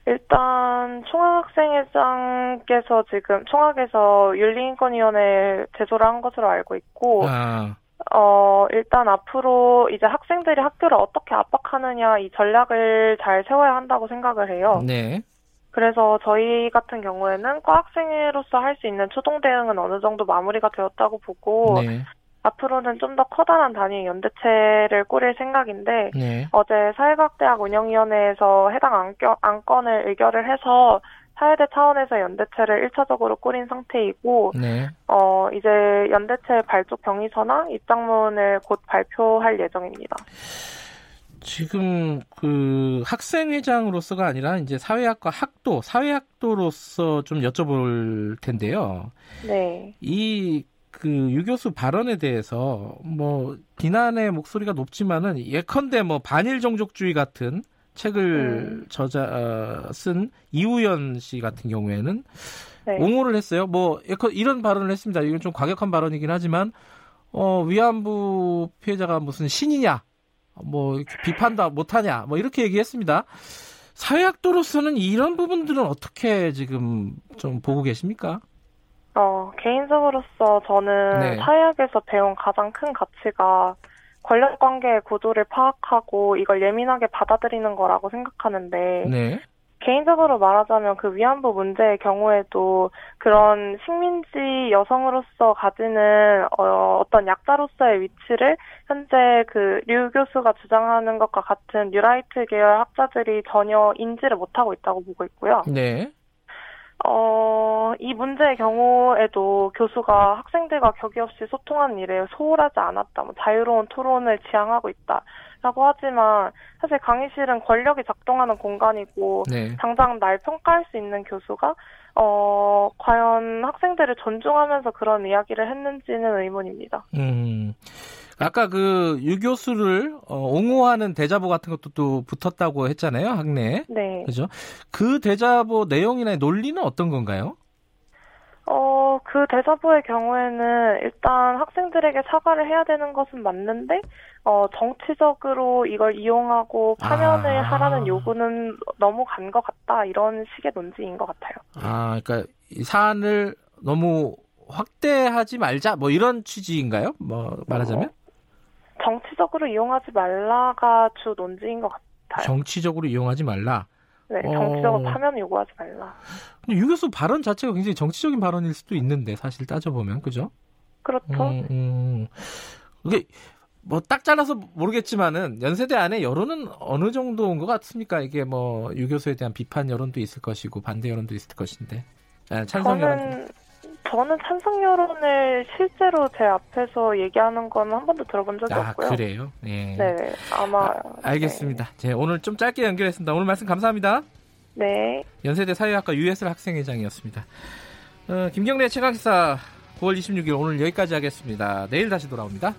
일단 총학생회장께서 지금 총학에서 윤리인권위원회 제소를 한 것으로 알고 있고 아, 어, 일단 앞으로 이제 학생들이 학교를 어떻게 압박하느냐 이 전략을 잘 세워야 한다고 생각을 해요. 네, 그래서 저희 같은 경우에는 과학생회로서 할 수 있는 초동 대응은 어느 정도 마무리가 되었다고 보고 네, 앞으로는 좀 더 커다란 단위의 연대체를 꾸릴 생각인데 네, 어제 사회과학대학 운영위원회에서 해당 안건을 의결을 해서 사회대 차원에서 연대체를 1차적으로 꾸린 상태이고 네. 어, 이제 연대체 발족 경위서나 입장문을 곧 발표할 예정입니다. 지금 그 학생회장으로서가 아니라 이제 사회학과 학도, 사회학도로서 좀 여쭤볼 텐데요. 네. 이 그 유 교수 발언에 대해서 뭐 비난의 목소리가 높지만은 예컨대 뭐 반일 종족주의 같은 책을 저자 어, 쓴 이우연 씨 같은 경우에는 네. 옹호를 했어요. 뭐 이런 발언을 했습니다. 이건 좀 과격한 발언이긴 하지만 어, 위안부 피해자가 무슨 신이냐, 뭐 비판도 못하냐, 뭐 이렇게 얘기했습니다. 사회학도로서는 이런 부분들은 어떻게 지금 좀 보고 계십니까? 어, 개인적으로서 저는 네. 사회학에서 배운 가장 큰 가치가 권력 관계의 구도를 파악하고 이걸 예민하게 받아들이는 거라고 생각하는데 네. 개인적으로 말하자면 그 위안부 문제의 경우에도 그런 식민지 여성으로서 가지는 어, 어떤 약자로서의 위치를 현재 그 류 교수가 주장하는 것과 같은 뉴라이트 계열 학자들이 전혀 인지를 못하고 있다고 보고 있고요. 네. 어, 이 문제의 경우에도 교수가 학생들과 격의 없이 소통하는 일에 소홀하지 않았다, 뭐 자유로운 토론을 지향하고 있다. 라고 하지만 사실 강의실은 권력이 작동하는 공간이고 네. 당장 날 평가할 수 있는 교수가 어 과연 학생들을 존중하면서 그런 이야기를 했는지는 의문입니다. 음. 아까 그 유교수를 어, 옹호하는 대자보 같은 것도 또 붙었다고 했잖아요, 학내에. 네. 그죠? 그 대자보 내용이나 논리는 어떤 건가요? 어, 그 대자보의 경우에는 일단 학생들에게 사과를 해야 되는 것은 맞는데, 어, 정치적으로 이걸 이용하고 파면을 아. 하라는 요구는 너무 간 것 같다. 이런 식의 논지인 것 같아요. 아, 그러니까 이 사안을 너무 확대하지 말자, 뭐 이런 취지인가요? 뭐 말하자면 정치적으로 이용하지 말라가 주 논지인 것 같아요. 정치적으로 이용하지 말라. 네, 어. 정치적으로 파면 요구하지 말라. 근데 유 교수 발언 자체가 굉장히 정치적인 발언일 수도 있는데 사실 따져보면 그죠? 그렇죠. 음, 음. 이게 뭐딱 잘라서 모르겠지만은 연세대 안에 여론은 어느 정도인 것 같습니까? 이게 뭐 유 교수에 대한 비판 여론도 있을 것이고 반대 여론도 있을 것인데 아, 찬성 여론. 저는 찬성 여론을 실제로 제 앞에서 얘기하는 건한 번도 들어본 적이 아 없고요. 그래요? 예. 네, 아마 알겠습니다. 제 오늘 좀 짧게 연결했습니다. 오늘 말씀 감사합니다. 네. 연세대 사회학과 유해슬 학생회장이었습니다. 어, 김경래 최강기사 9월 26일 오늘 여기까지 하겠습니다. 내일 다시 돌아옵니다.